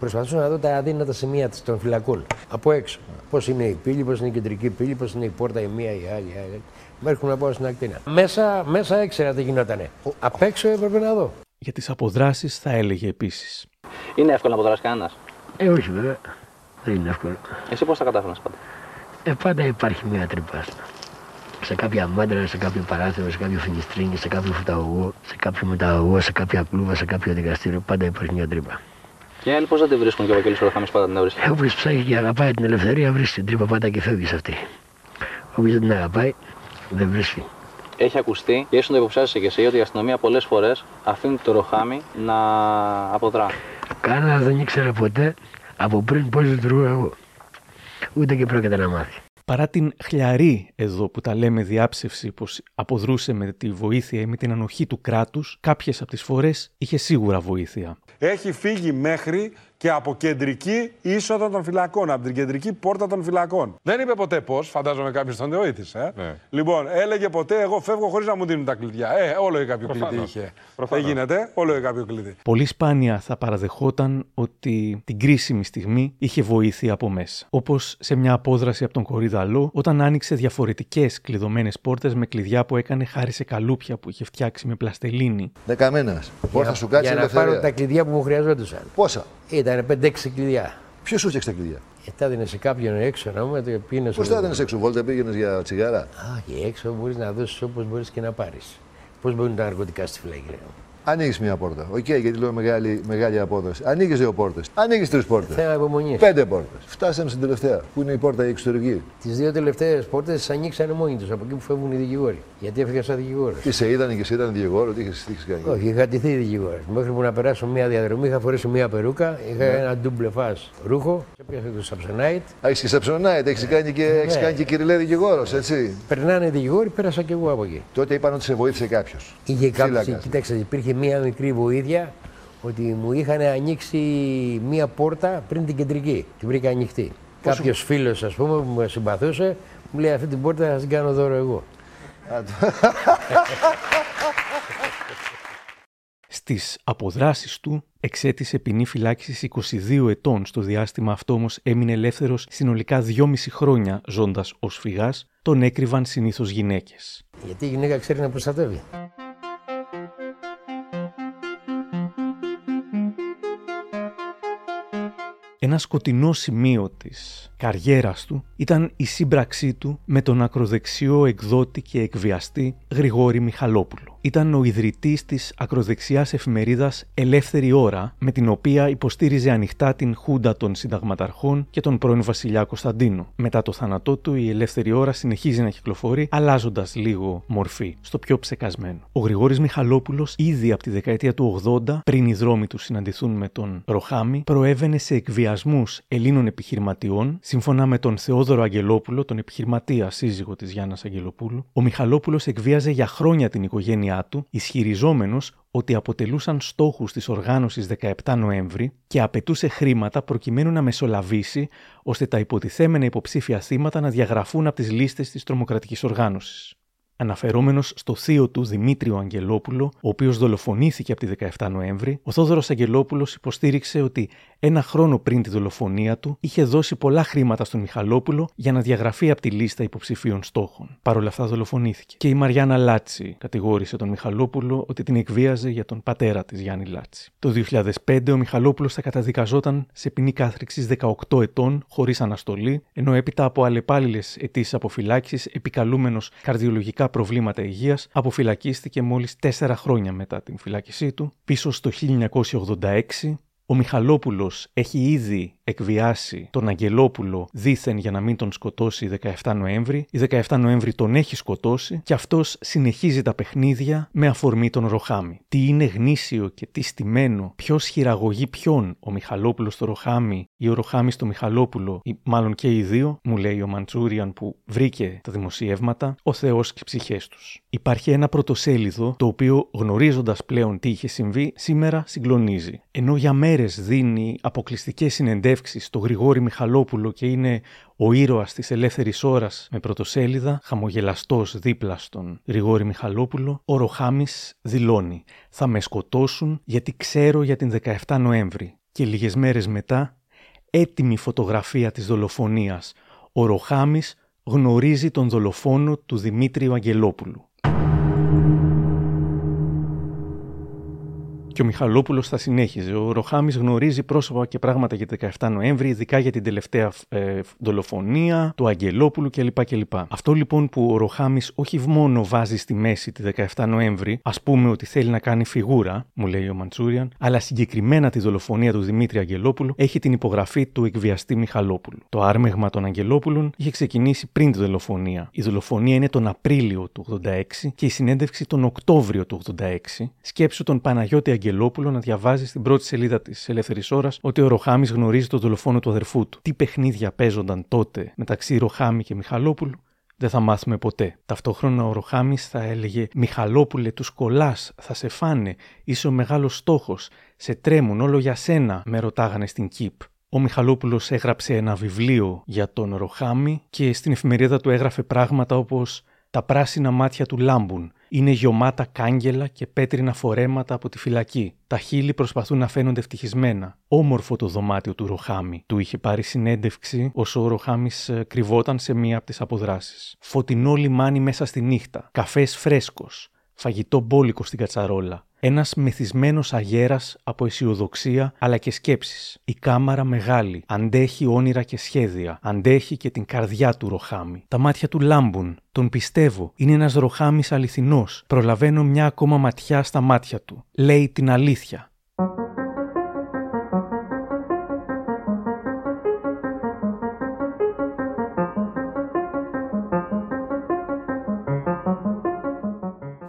Προσπαθούσα να δω τα αδύνατα σημεία των φυλακών. Από έξω. Πώς είναι η πύλη, πώς είναι η κεντρική πύλη, πώς είναι η πόρτα η μία, η άλλη. Η άλλη. Μέχρι να πάω στην ακτίνα. Μέσα, μέσα έξερα τι γινότανε. Απ' έξω έπρεπε να δω. Για τις αποδράσεις θα έλεγε επίσης. Είναι εύκολο να αποδράσει κανένας; Ε, όχι βέβαια. Δεν είναι εύκολο. Εσύ πώς θα κατάφερες πάντα; Ε, πάντα υπάρχει μια τρύπα. Σε κάποια μάντρα, σε κάποιο παράθυρο, σε κάποιο φινιστρίνγκι, σε κάποιο φουταγωγό, σε κάποιο μεταγωγό, σε κάποια κλούβα, σε κάποιο δικαστήριο. Πάντα υπάρχει μια τρύπα. Και άλλοι πώς δεν τη βρίσκουν και ο Βαγγέλης Οροχάμι πάντα την βρίσκει. Όποιο ψάχνει και αγαπάει την ελευθερία, βρίσκει την τρύπα πάντα και φεύγεις αυτή. Όποιο δεν την αγαπάει, δεν βρίσκει. Έχει ακουστεί και ίσως το υποψιάζεσαι και εσύ ότι η αστυνομία πολλές φορές αφήνει το ροχάμι να αποδρά. Κανένας δεν ήξερε ποτέ από πριν πώς λειτουργώ εγώ. Ούτε και πρόκειται να μάθει. Παρά την χλιαρή εδώ που τα λέμε διάψευση πως αποδρούσε με τη βοήθεια ή με την ανοχή του κράτους, κάποιες από τις φορές είχε σίγουρα βοήθεια. Έχει φύγει μέχρι και από κεντρική είσοδο των φυλακών, από την κεντρική πόρτα των φυλακών. Δεν είπε ποτέ πώς, φαντάζομαι κάποιος τον διοήτη. Ε; Ναι. Λοιπόν, έλεγε ποτέ: Εγώ φεύγω χωρίς να μου δίνουν τα κλειδιά. Ε, όλο ή κάποιο Προφανώς. κλειδί είχε. Προφανώς. Δεν γίνεται, όλο ή κάποιο κλειδί. Πολύ σπάνια θα παραδεχόταν ότι την κρίσιμη στιγμή είχε βοήθεια από μέσα. Όπως σε μια απόδραση από τον Κορίδαλό, όταν άνοιξε διαφορετικές κλειδωμένες πόρτες με κλειδιά που έκανε χάρη σε καλούπια που είχε φτιάξει με πλαστελίνη. Δεκαμένας. Πώ θα σου κάτσει Για να πάρω τα κλειδιά που μου χρειαζόντουσαν. Πόσα; Ήταν 5-6 κλειδιά. Ποιος σου έφτιαξε τα κλειδιά; Ε, τα έδινε σε κάποιον έξω να μου πήγαινε. Πώς τα έδινες έξω, Βόλτα, πήγαινες για τσιγάρα; Α, και έξω μπορείς να δώσεις όπως μπορείς και να πάρεις. Πώς μπορούν τα ναρκωτικά στη φυλακή. Ανοίγεις μία πόρτα. OK, okay, γιατί λέω μεγάλη, μεγάλη απόδοση. Ανοίγεις δύο πόρτες. Ανοίγεις τρεις πόρτες. Θέμα υπομονή. Πέντε πόρτες. Φτάσαμε στην τελευταία. Πού είναι η πόρτα η εξωτερική. Τις δύο τελευταίες πόρτες τις ανοίξανε μόνοι τους από εκεί που φεύγουν οι δικηγόροι. Γιατί έφυγα σαν δικηγόρος. Τι σε είδαν και σε ήταν δικηγόρο, τι είχες κάνει; Όχι, είχα τηθεί δικηγόρος. Μέχρι που να περάσω μία διαδρομή είχα φορέσει μία περούκα, είχα ναι. ένα ντουμπλε φά ρούχο. Έπιασε το σαψονάιτ. Έχεις και σαψονάιτ, έχεις κάνει και, ναι. έχεις κάνει και κυριλέ δικηγόρος, έτσι; Περνάνε δικηγόροι, πέρασα και εγώ από εκεί. Τότε είπαν ότι σε βοήθησε κάποιος. Είχε κάποιος, κοιτάξτε, υπήρχε μία μικρή βοήθεια ίδια ότι μου είχαν ανοίξει μία πόρτα πριν την κεντρική. Την βρήκα ανοιχτή. Πόσο... Κάποιος φίλος, ας πούμε, που με συμπαθούσε, μου λέει αυτή την πόρτα θα την κάνω δώρο εγώ. Στις αποδράσεις του εξέτησε ποινή φυλάκισης 22 ετών. Στο διάστημα αυτό όμως έμεινε ελεύθερος συνολικά 2,5 χρόνια ζώντας ως φυγάς. Τον έκρυβαν συνήθως γυναίκες. Γιατί η γυναίκα ξέρει να προστατεύει; Ένα σκοτεινό σημείο της καριέρας του ήταν η σύμπραξή του με τον ακροδεξιό εκδότη και εκβιαστή Γρηγόρη Μιχαλόπουλο. Ήταν ο ιδρυτής της ακροδεξιάς εφημερίδας Ελεύθερη Ώρα, με την οποία υποστήριζε ανοιχτά την χούντα των συνταγματαρχών και τον πρώην βασιλιά Κωνσταντίνο. Μετά το θάνατό του, η Ελεύθερη Ώρα συνεχίζει να κυκλοφορεί, αλλάζοντας λίγο μορφή, στο πιο ψεκασμένο. Ο Γρηγόρης Μιχαλόπουλος ήδη από τη δεκαετία του 80, πριν οι δρόμοι του συναντηθούν με τον Ροχάμι, προέβαινε σε εκβιασμούς Ελλήνων επιχειρηματιών, σύμφωνα με τον Θεόδωρο Αγγελόπουλο, τον επιχειρηματία σύζυγο της Γιάννας Αγγελοπούλου. Ο Μιχαλόπουλος εκβίαζε για χρόνια την οικογένειά του, ισχυριζόμενος ότι αποτελούσαν στόχους της οργάνωσης 17 Νοέμβρη και απαιτούσε χρήματα προκειμένου να μεσολαβήσει ώστε τα υποτιθέμενα υποψήφια θύματα να διαγραφούν από τις λίστες της τρομοκρατικής οργάνωσης αναφερόμενος στο θείο του Δημήτριο Αγγελόπουλο, ο οποίος δολοφονήθηκε από τη 17 Νοέμβρη, ο Θόδωρος Αγγελόπουλος υποστήριξε ότι ένα χρόνο πριν τη δολοφονία του είχε δώσει πολλά χρήματα στον Μιχαλόπουλο για να διαγραφεί από τη λίστα υποψηφίων στόχων. Παρ' όλα αυτά δολοφονήθηκε. Και η Μαριάννα Λάτσι κατηγόρησε τον Μιχαλόπουλο ότι την εκβίαζε για τον πατέρα της Γιάννη Λάτσι. Το 2005 ο Μιχαλόπουλος θα καταδικαζόταν σε ποινή κάθειρξης 18 ετών χωρίς αναστολή, ενώ έπειτα από αλλεπάλληλες αιτήσεις αποφυλάκισης επικαλούμενος καρδιολογικά προβλήματα υγείας, αποφυλακίστηκε μόλις 4 χρόνια μετά την φυλάκισή του. Πίσω στο 1986, ο Μιχαλόπουλος έχει ήδη εκβιάσει τον Αγγελόπουλο δήθεν για να μην τον σκοτώσει 17 Νοέμβρη. Η 17 Νοέμβρη τον έχει σκοτώσει και αυτός συνεχίζει τα παιχνίδια με αφορμή τον Ροχάμι. Τι είναι γνήσιο και τι στημένο, ποιος χειραγωγεί ποιον, ο Μιχαλόπουλος στο Ροχάμι ή ο Ροχάμις στο Μιχαλόπουλο, ή μάλλον και οι δύο, μου λέει ο Μαντσούριαν που βρήκε τα δημοσιεύματα, ο Θεός και οι ψυχές τους. Υπάρχει ένα πρωτοσέλιδο το οποίο γνωρίζοντας πλέον τι είχε συμβεί, σήμερα συγκλονίζει. Ενώ για μέρες δίνει αποκλειστικές συνεντεύξεις στο Γρηγόρη Μιχαλόπουλο και είναι ο ήρωας της ελεύθερης ώρας με πρωτοσέλιδα, χαμογελαστός δίπλα στον Γρηγόρη Μιχαλόπουλο, ο Ροχάμις δηλώνει «Θα με σκοτώσουν γιατί ξέρω για την 17 Νοέμβρη». Και λίγες μέρες μετά, έτοιμη φωτογραφία της δολοφονίας, ο Ροχάμις γνωρίζει τον δολοφόνο του Δημήτριου Αγγελόπουλου. Και ο Μιχαλόπουλος θα συνέχιζε. Ο Ροχάμι γνωρίζει πρόσωπα και πράγματα για 17 Νοέμβρη, ειδικά για την τελευταία ε, δολοφονία του Αγγελόπουλου κλπ. κλπ. Αυτό λοιπόν που ο Ροχάμι όχι μόνο βάζει στη μέση τη 17 Νοέμβρη, ας πούμε ότι θέλει να κάνει φιγούρα, μου λέει ο Μαντσούριαν, αλλά συγκεκριμένα τη δολοφονία του Δημήτρη Αγγελόπουλου έχει την υπογραφή του εκβιαστή Μιχαλόπουλου. Το άρμεγμα των Αγγελόπουλων είχε ξεκινήσει πριν τη δολοφονία. Η δολοφονία είναι τον Απρίλιο του 86 και η συνέντευξη τον Οκτώβριο του 86. Σκέψου τον Παναγιώτη Αγγελόπουλο να διαβάζει στην πρώτη σελίδα της Ελεύθερης Ώρας ότι ο Ροχάμι γνωρίζει τον δολοφόνο του αδερφού του. Τι παιχνίδια παίζονταν τότε μεταξύ Ροχάμι και Μιχαλόπουλου, δεν θα μάθουμε ποτέ. Ταυτόχρονα ο Ροχάμι θα έλεγε Μιχαλόπουλε, τους κολλάς, θα σε φάνε, είσαι ο μεγάλος στόχος, σε τρέμουν, όλο για σένα, με ρωτάγανε στην ΚΙΠ. Ο Μιχαλόπουλος έγραψε ένα βιβλίο για τον Ροχάμι και στην εφημερίδα του έγραφε πράγματα όπως Τα πράσινα μάτια του λάμπουν, είναι γιωμάτα κάγκελα και πέτρινα φορέματα από τη φυλακή. Τα χείλη προσπαθούν να φαίνονται ευτυχισμένα. Όμορφο το δωμάτιο του Ροχάμι. Του είχε πάρει συνέντευξη όσο ο Ροχάμις ε, κρυβόταν σε μία από τις αποδράσεις. Φωτεινό λιμάνι μέσα στη νύχτα. Καφές φρέσκος. Φαγητό μπόλικο στην κατσαρόλα. Ένας μεθυσμένος αγέρας από αισιοδοξία αλλά και σκέψεις. Η κάμαρα μεγάλη, αντέχει όνειρα και σχέδια, αντέχει και την καρδιά του Ροχάμι. Τα μάτια του λάμπουν, τον πιστεύω, είναι ένας Ροχάμις αληθινός. Προλαβαίνω μια ακόμα ματιά στα μάτια του. Λέει την αλήθεια.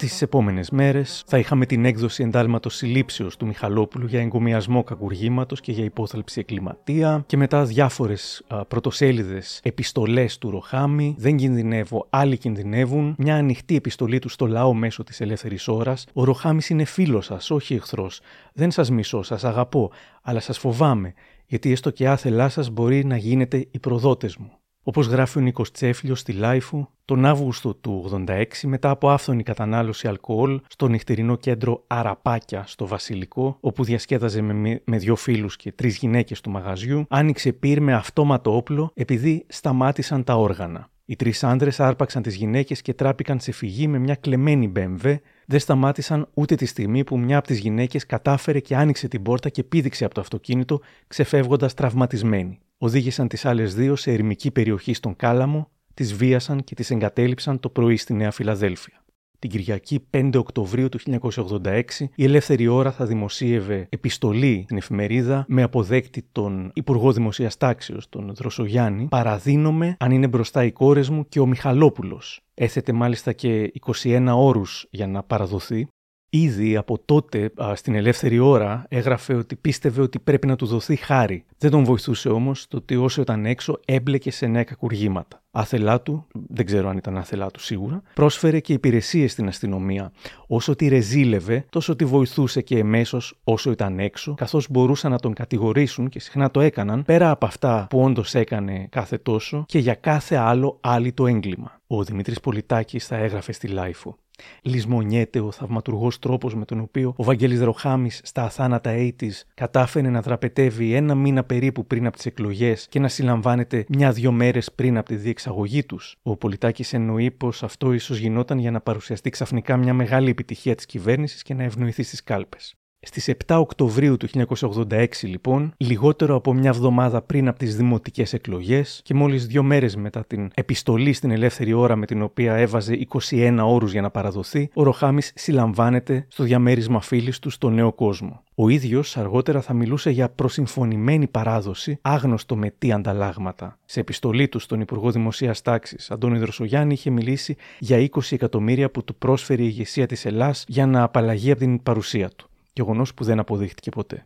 Τις επόμενες μέρες θα είχαμε την έκδοση εντάλματος συλλήψεως του Μιχαλόπουλου για εγκομιασμό κακουργήματος και για υπόθαλψη εκκληματία και μετά διάφορες πρωτοσέλιδες επιστολές του Ρωχάμη. Δεν κινδυνεύω, άλλοι κινδυνεύουν. Μια ανοιχτή επιστολή του στο λαό μέσω της ελεύθερης ώρας. Ο Ρωχάμης είναι φίλος σας, όχι εχθρός. Δεν σας μισώ, σας αγαπώ, αλλά σας φοβάμαι, γιατί έστω και άθελά σας μπορεί να γίνετε οι προδότες μου. Όπως γράφει ο Νίκος Τσέφλιος στη LiFO, τον Αύγουστο του 86, μετά από άφθονη κατανάλωση αλκοόλ στο νυχτερινό κέντρο Αραπάκια στο Βασιλικό, όπου διασκέδαζε με, με δύο φίλους και τρεις γυναίκες του μαγαζιού, άνοιξε πυρ με αυτόματο όπλο επειδή σταμάτησαν τα όργανα. Οι τρεις άντρες άρπαξαν τις γυναίκες και τράπηκαν σε φυγή με μια κλεμμένη BMW. Δεν σταμάτησαν ούτε τη στιγμή που μια από τις γυναίκες κατάφερε και άνοιξε την πόρτα και πήδηξε από το αυτοκίνητο, ξεφεύγοντας τραυματισμένη. Οδήγησαν τις άλλες δύο σε ερημική περιοχή στον Κάλαμο, τις βίασαν και τις εγκατέλειψαν το πρωί στη Νέα Φιλαδέλφια. Την Κυριακή 5 Οκτωβρίου του 1986 η Ελεύθερη Ώρα θα δημοσίευε επιστολή στην εφημερίδα με αποδέκτη τον Υπουργό Δημοσίας Τάξεως, τον Δροσογιάννη, παραδίνομαι αν είναι μπροστά οι κόρες μου και ο Μιχαλόπουλος. Έθετε μάλιστα και 21 όρους για να παραδοθεί. Ήδη από τότε α, στην ελεύθερη ώρα έγραφε ότι πίστευε ότι πρέπει να του δοθεί χάρη. Δεν τον βοηθούσε όμως το ότι όσο ήταν έξω έμπλεκε σε νέα κακουργήματα. Άθελά του, δεν ξέρω αν ήταν άθελά του σίγουρα, πρόσφερε και υπηρεσίες στην αστυνομία. Όσο τη ρεζίλευε, τόσο τη βοηθούσε και εμέσως όσο ήταν έξω, καθώς μπορούσαν να τον κατηγορήσουν και συχνά το έκαναν, πέρα από αυτά που όντως έκανε κάθε τόσο και για κάθε άλλο το έγκλημα. Ο Δημήτρης Πολιτάκης θα έγραφε στη LiFO. Λησμονιέται ο θαυματουργός τρόπος με τον οποίο ο Βαγγέλης Ρωχάμης στα αθάνατα 80's κατάφερε να δραπετεύει ένα μήνα περίπου πριν από τις εκλογές και να συλλαμβάνεται μια-δυο μέρες πριν από τη διεξαγωγή τους. Ο Πολιτάκης εννοεί πως αυτό ίσως γινόταν για να παρουσιαστεί ξαφνικά μια μεγάλη επιτυχία της κυβέρνησης και να ευνοηθεί στις κάλπες. Στις 7 Οκτωβρίου του 1986, λοιπόν, λιγότερο από μια εβδομάδα πριν από τις δημοτικές εκλογές και μόλις δύο μέρες μετά την επιστολή στην ελεύθερη ώρα με την οποία έβαζε 21 όρους για να παραδοθεί, ο Ρωχάμης συλλαμβάνεται στο διαμέρισμα φίλης του στο νέο κόσμο. Ο ίδιος αργότερα θα μιλούσε για προσυμφωνημένη παράδοση, άγνωστο με τι ανταλλάγματα. Σε επιστολή του στον Υπουργό Δημοσίας Τάξης, Αντώνη Δροσογιάννη, είχε μιλήσει για 20 εκατομμύρια που του πρόσφερε η ηγεσία της Ελλάδα για να απαλλαγεί από την παρουσία του γεγονός που δεν αποδείχτηκε ποτέ.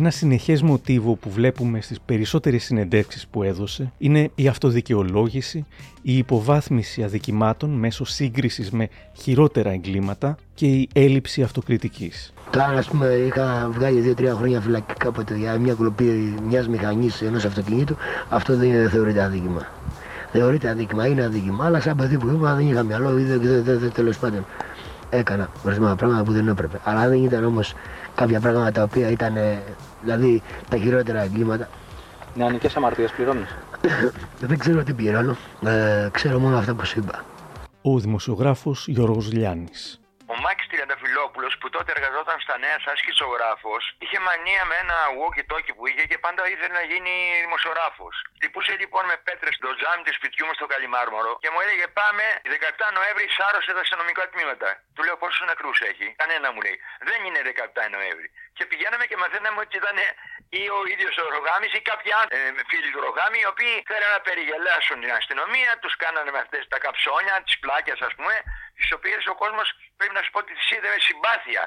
Ένα συνεχές μοτίβο που βλέπουμε στις περισσότερες συνεντεύξεις που έδωσε είναι η αυτοδικαιολόγηση, η υποβάθμιση αδικημάτων μέσω σύγκρισης με χειρότερα εγκλήματα και η έλλειψη αυτοκριτικής. Τώρα, ας πούμε, είχα βγάλει δύο-τρία χρόνια φυλακή κάποτε για μια κλοπή μιας μηχανής ενός αυτοκινήτου. Αυτό δεν θεωρείται αδίκημα. Θεωρείται αδίκημα, είναι αδίκημα. Αλλά σαν παιδί που ήμουν δεν είχα μυαλό ή δεν τέλος πάντων έκανα ορισμένα πράγματα που δεν έπρεπε. Αλλά δεν ήταν όμως κάποια πράγματα τα οποία ήταν δηλαδή τα χειρότερα εγκλήματα. Νεανικέ αμαρτίες πληρώνεις. δεν ξέρω τι πληρώνω. Ε, ξέρω μόνο αυτά που σου είπα. Ο δημοσιογράφος Γιώργος Λιάννης. Ο Μάκης Τριανταφυλόπουλο που τότε εργαζόταν στα νέα σαν σχισογράφο είχε μανία με ένα walkie-talkie που είχε και πάντα ήθελε να γίνει δημοσιογράφος. Τυπούσε λοιπόν με πέτρες στο τζάμι του σπιτιού μου στο Καλιμάρμορο και μου έλεγε Πάμε 17 Νοέμβρη σάρωσε τα αστυνομικά τμήματα. Του λέω πόσους νεκρούς έχει. Κανένα μου λέει. Δεν είναι 17 Νοέμβρη. Και πηγαίναμε και μαθαίναμε ότι ήταν ή ο ίδιος ο Ρογάμι ή κάποιοι άλλοι ε, φίλοι του Ρογάμι, οι οποίοι θέλανε να περιγελάσουν την αστυνομία, τους κάνανε με αυτές τα καψόνια, τις πλάκες ας πούμε, τις οποίες ο κόσμος πρέπει να σου πω ότι τις είδε με συμπάθεια.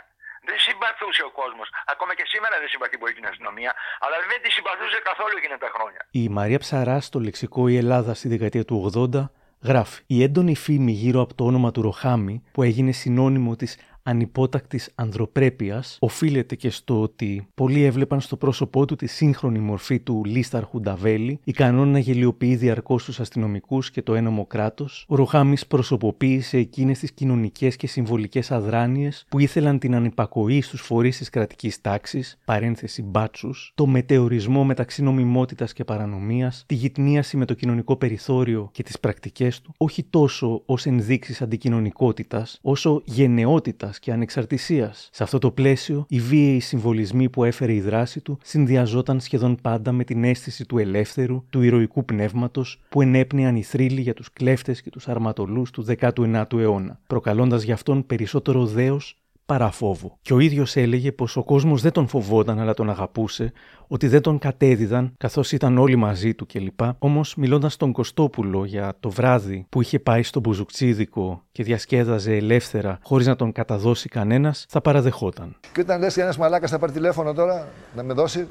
Δεν συμπαθούσε ο κόσμος. Ακόμα και σήμερα δεν συμπαθεί πολύ την αστυνομία, αλλά δεν τη συμπαθούσε καθόλου εκείνα τα χρόνια. Η Μαρία Ψαρά στο λεξικό Η Ελλάδα στη δεκαετία του 80 γράφει: Η έντονη φήμη γύρω από το όνομα του Ροχάμι, που έγινε συνώνυμο της ανυπότακτης ανδροπρέπειας οφείλεται και στο ότι πολλοί έβλεπαν στο πρόσωπό του τη σύγχρονη μορφή του Λίσταρ Χουνταβέλη, ικανόν να γελιοποιεί διαρκώς τους αστυνομικούς και το ένομο κράτος. Ο Ροχάμις προσωποποίησε εκείνες τις κοινωνικές και συμβολικές αδράνειες που ήθελαν την ανυπακοή στους φορείς της κρατικής τάξης, παρένθεση μπάτσους, το μετεωρισμό μεταξύ νομιμότητας και παρανομίας, τη γυτνίαση με το κοινωνικό περιθώριο και τις πρακτικές του, όχι τόσο ως ενδείξεις αντικοινωνικότητας, όσο γενναιότητας και ανεξαρτησίας. Σε αυτό το πλαίσιο, οι βίαιοι συμβολισμοί που έφερε η δράση του συνδυαζόταν σχεδόν πάντα με την αίσθηση του ελεύθερου, του ηρωικού πνεύματος που ενέπνεαν οι θρύλοι για τους κλέφτες και τους αρματολούς του 19ου αιώνα, προκαλώντας γι' αυτόν περισσότερο δέος παρά φόβο. Και ο ίδιος έλεγε πως ο κόσμος δεν τον φοβόταν αλλά τον αγαπούσε, ότι δεν τον κατέδιδαν καθώς ήταν όλοι μαζί του κλπ. Όμως, μιλώντας στον Κωστόπουλο για το βράδυ που είχε πάει στο Μπουζουκτσίδικο και διασκέδαζε ελεύθερα χωρίς να τον καταδώσει κανένας, θα παραδεχόταν. Και όταν λες για ένας μαλάκας θα πάρει τηλέφωνο τώρα να με δώσει.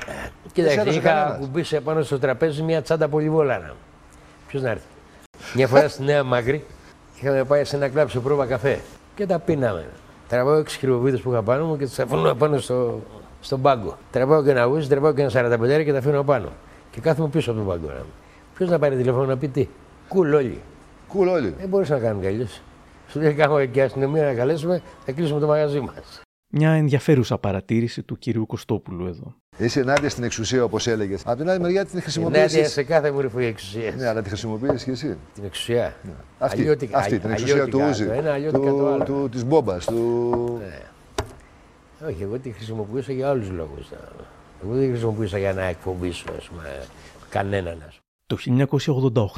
Κοίταξε, είχα κουμπίσει πάνω στο τραπέζι μια τσάντα πολυβόλανα. Ποιος να έρθει; Μια φορά στη Νέα Μάγκρη είχαμε πάει σε ένα κλαμπ σε πρόβα καφέ και τα πίναμε. Τραβάω έξι χειροβίδε που είχα πάνω μου και τι αφήνω πάνω στο, στον πάγκο. Τραβάω και ένα γούσι, τραβάω και ένα 45 και τα αφήνω πάνω. Και κάθομαι πίσω από τον πάγκο. Ποιος να πάρει τηλέφωνο να πει τι; Κουλ όλοι. Κουλ όλοι. Δεν μπορούσα να κάνω κι αλλιώς. Σου λέει κάνουμε και αστυνομία να καλέσουμε, θα κλείσουμε το μαγαζί μας. Μια ενδιαφέρουσα παρατήρηση του κυρίου Κωστόπουλου εδώ. Είσαι ενάντια στην εξουσία, όπως έλεγες. Από την άλλη μεριά την χρησιμοποιεί. Ενάντια σε κάθε μορφή εξουσία. Ναι, αλλά τη χρησιμοποιεί και εσύ. Την εξουσία. Ναι. Αυτή, Αλλιώτικα- αυτή την εξουσία του αλλιώτικα Ούζι. το ένα, αλλιώτικα το άλλο. Του, του, της μπόμπας, του... Ναι. Όχι, εγώ τη χρησιμοποιούσα για άλλους λόγους. Εγώ δεν τη χρησιμοποιούσα για να εκφοβήσω, ας πούμε, κανέναν. ας πούμε. Το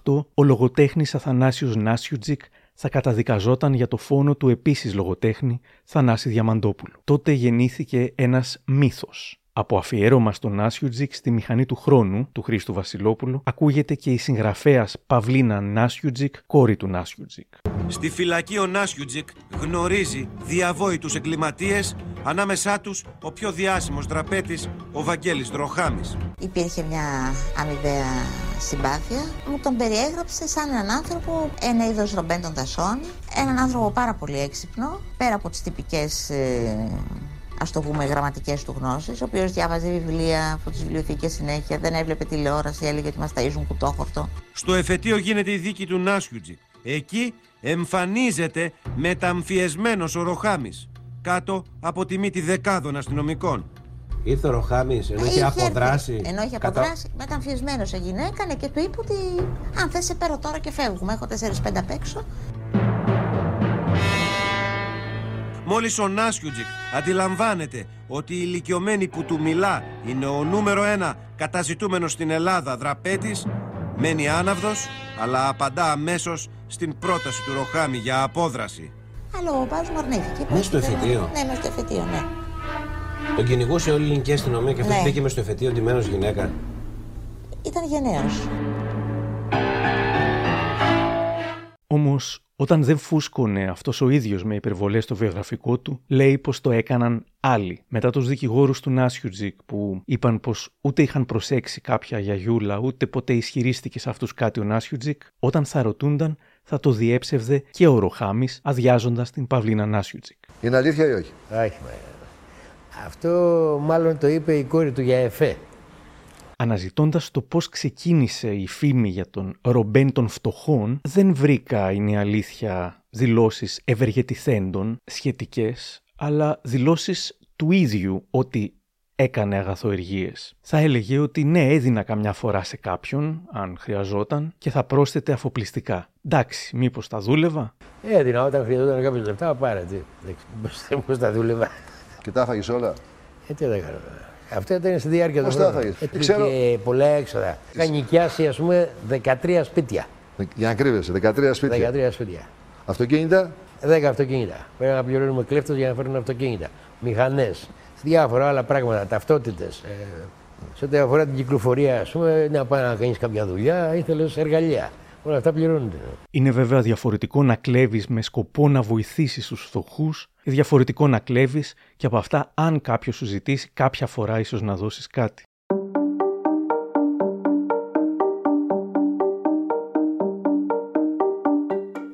1988 ο λογοτέχνης Αθανάσιος Νάσιουτζικ θα καταδικαζόταν για το φόνο του επίσης λογοτέχνη Θανάση Διαμαντόπουλου. Τότε γεννήθηκε ένας μύθος. Από αφιέρωμα στον Νάσιουτζικ στη μηχανή του χρόνου του Χρήστου Βασιλόπουλου ακούγεται και η συγγραφέας Παυλίνα Νάσιουτζικ, κόρη του Νάσιουτζικ. Στη φυλακή ο Νάσιουτζικ γνωρίζει διαβόητους εγκληματίες, ανάμεσά τους ο πιο διάσημος δραπέτης, ο Βαγγέλης Δροχάμης. Υπήρχε μια αμοιβαία συμπάθεια. Μου τον περιέγραψε σαν έναν άνθρωπο, ένα είδος ρομπέν των δασών, έναν άνθρωπο πάρα πολύ έξυπνο, πέρα από τις τυπικές ε, ας το πούμε γραμματικές του γνώσεις, ο οποίος διάβαζε βιβλία από τις βιβλιοθήκες συνέχεια, δεν έβλεπε τηλεόραση, έλεγε ότι μας ταΐζουν κουτόχορτο. Στο εφετείο γίνεται η δίκη του Νάσιουτζικ. Εκεί εμφανίζεται μεταμφιεσμένος ο Ροχάμης, κάτω από τη μύτη δεκάδων αστυνομικών. Ήρθε ο Ροχάμης, ενώ είχε Είχε έρθει, αποδράσει. Ενώ είχε κατά- αποδράσει, μεταμφιεσμένος σε γυναίκα ναι, και του είπε ότι αν θες σε παίρνω τώρα και φεύγουμε. Έχω 4-5 απ' έξω. Μόλις ο Νάσιουτζικ αντιλαμβάνεται ότι η ηλικιωμένη που του μιλά είναι ο νούμερο ένα καταζητούμενος στην Ελλάδα δραπέτης, μένει άναυδος, αλλά απαντά αμέσως στην πρόταση του Ροχάμη για απόδραση. Αλλά ο παπάς μου αρνήθηκε. Μέσα στο εφετείο; Ναι, μέσα στο εφετείο, ναι. Τον κυνηγούσε όλη η ελληνική αστυνομία και αυτό Ναι. μπήκε μες στο εφετείο ντυμένος γυναίκα. Ήταν γενναίος. Όμως, όταν δεν φούσκωνε αυτός ο ίδιος με υπερβολές στο βιογραφικό του, λέει πως το έκαναν άλλοι. Μετά τους δικηγόρους του Νάσιουτζικ που είπαν πως ούτε είχαν προσέξει κάποια γιαγιούλα, ούτε ποτέ ισχυρίστηκε σε αυτούς κάτι ο Νάσιουτζικ, όταν θα ρωτούνταν θα το διέψευδε και ο Ροχάμης αδειάζοντας την Παυλίνα Νάσιουτζικ. Είναι αλήθεια ή όχι; Όχι, μα. Αυτό μάλλον το είπε η κόρη του για εφέ. Αναζητώντας το πώς ξεκίνησε η φήμη για τον Ρομπέν των φτωχών, δεν βρήκα, είναι η αλήθεια, δηλώσεις ευεργετηθέντων σχετικές, αλλά δηλώσεις του ίδιου ότι έκανε αγαθοεργίες. Θα έλεγε ότι ναι, έδινα καμιά φορά σε κάποιον, αν χρειαζόταν, και θα πρόσθετε αφοπλιστικά. Εντάξει, μήπως τα δούλευα; Έδινα όταν χρειαζόταν κάποιο λεφτά, πάρε. Πώς τα δούλευα. Και τα έφαγες όλα; Ε, τι δεν κάνω. Αυτό ήταν στη διάρκεια Πώς του τα χρόνου. έφαγες; Έτρεχε Ξέρω- πολλά έξοδα. Είχα νοικιάσει, ας πούμε, 13 σπίτια. Για να κρύβεσαι, 13 σπίτια. 13 σπίτια. Αυτοκίνητα; 10 αυτοκίνητα. Πρέπει να πληρώνουμε κλέφτες για να φέρουν αυτοκίνητα. Μηχανές. Διάφορα άλλα πράγματα. Ταυτότητες. Ε, σε ό,τι αφορά την κυκλοφορία, ας πούμε, να πάει να κάνεις κάποια δουλειά, ήθελες εργαλεία. Όλα αυτά πληρώνονται. Είναι βέβαια διαφορετικό να κλέβεις με σκοπό να βοηθήσεις τους φτωχούς και διαφορετικό να κλέβεις και από αυτά αν κάποιος σου ζητήσει κάποια φορά ίσως να δώσεις κάτι.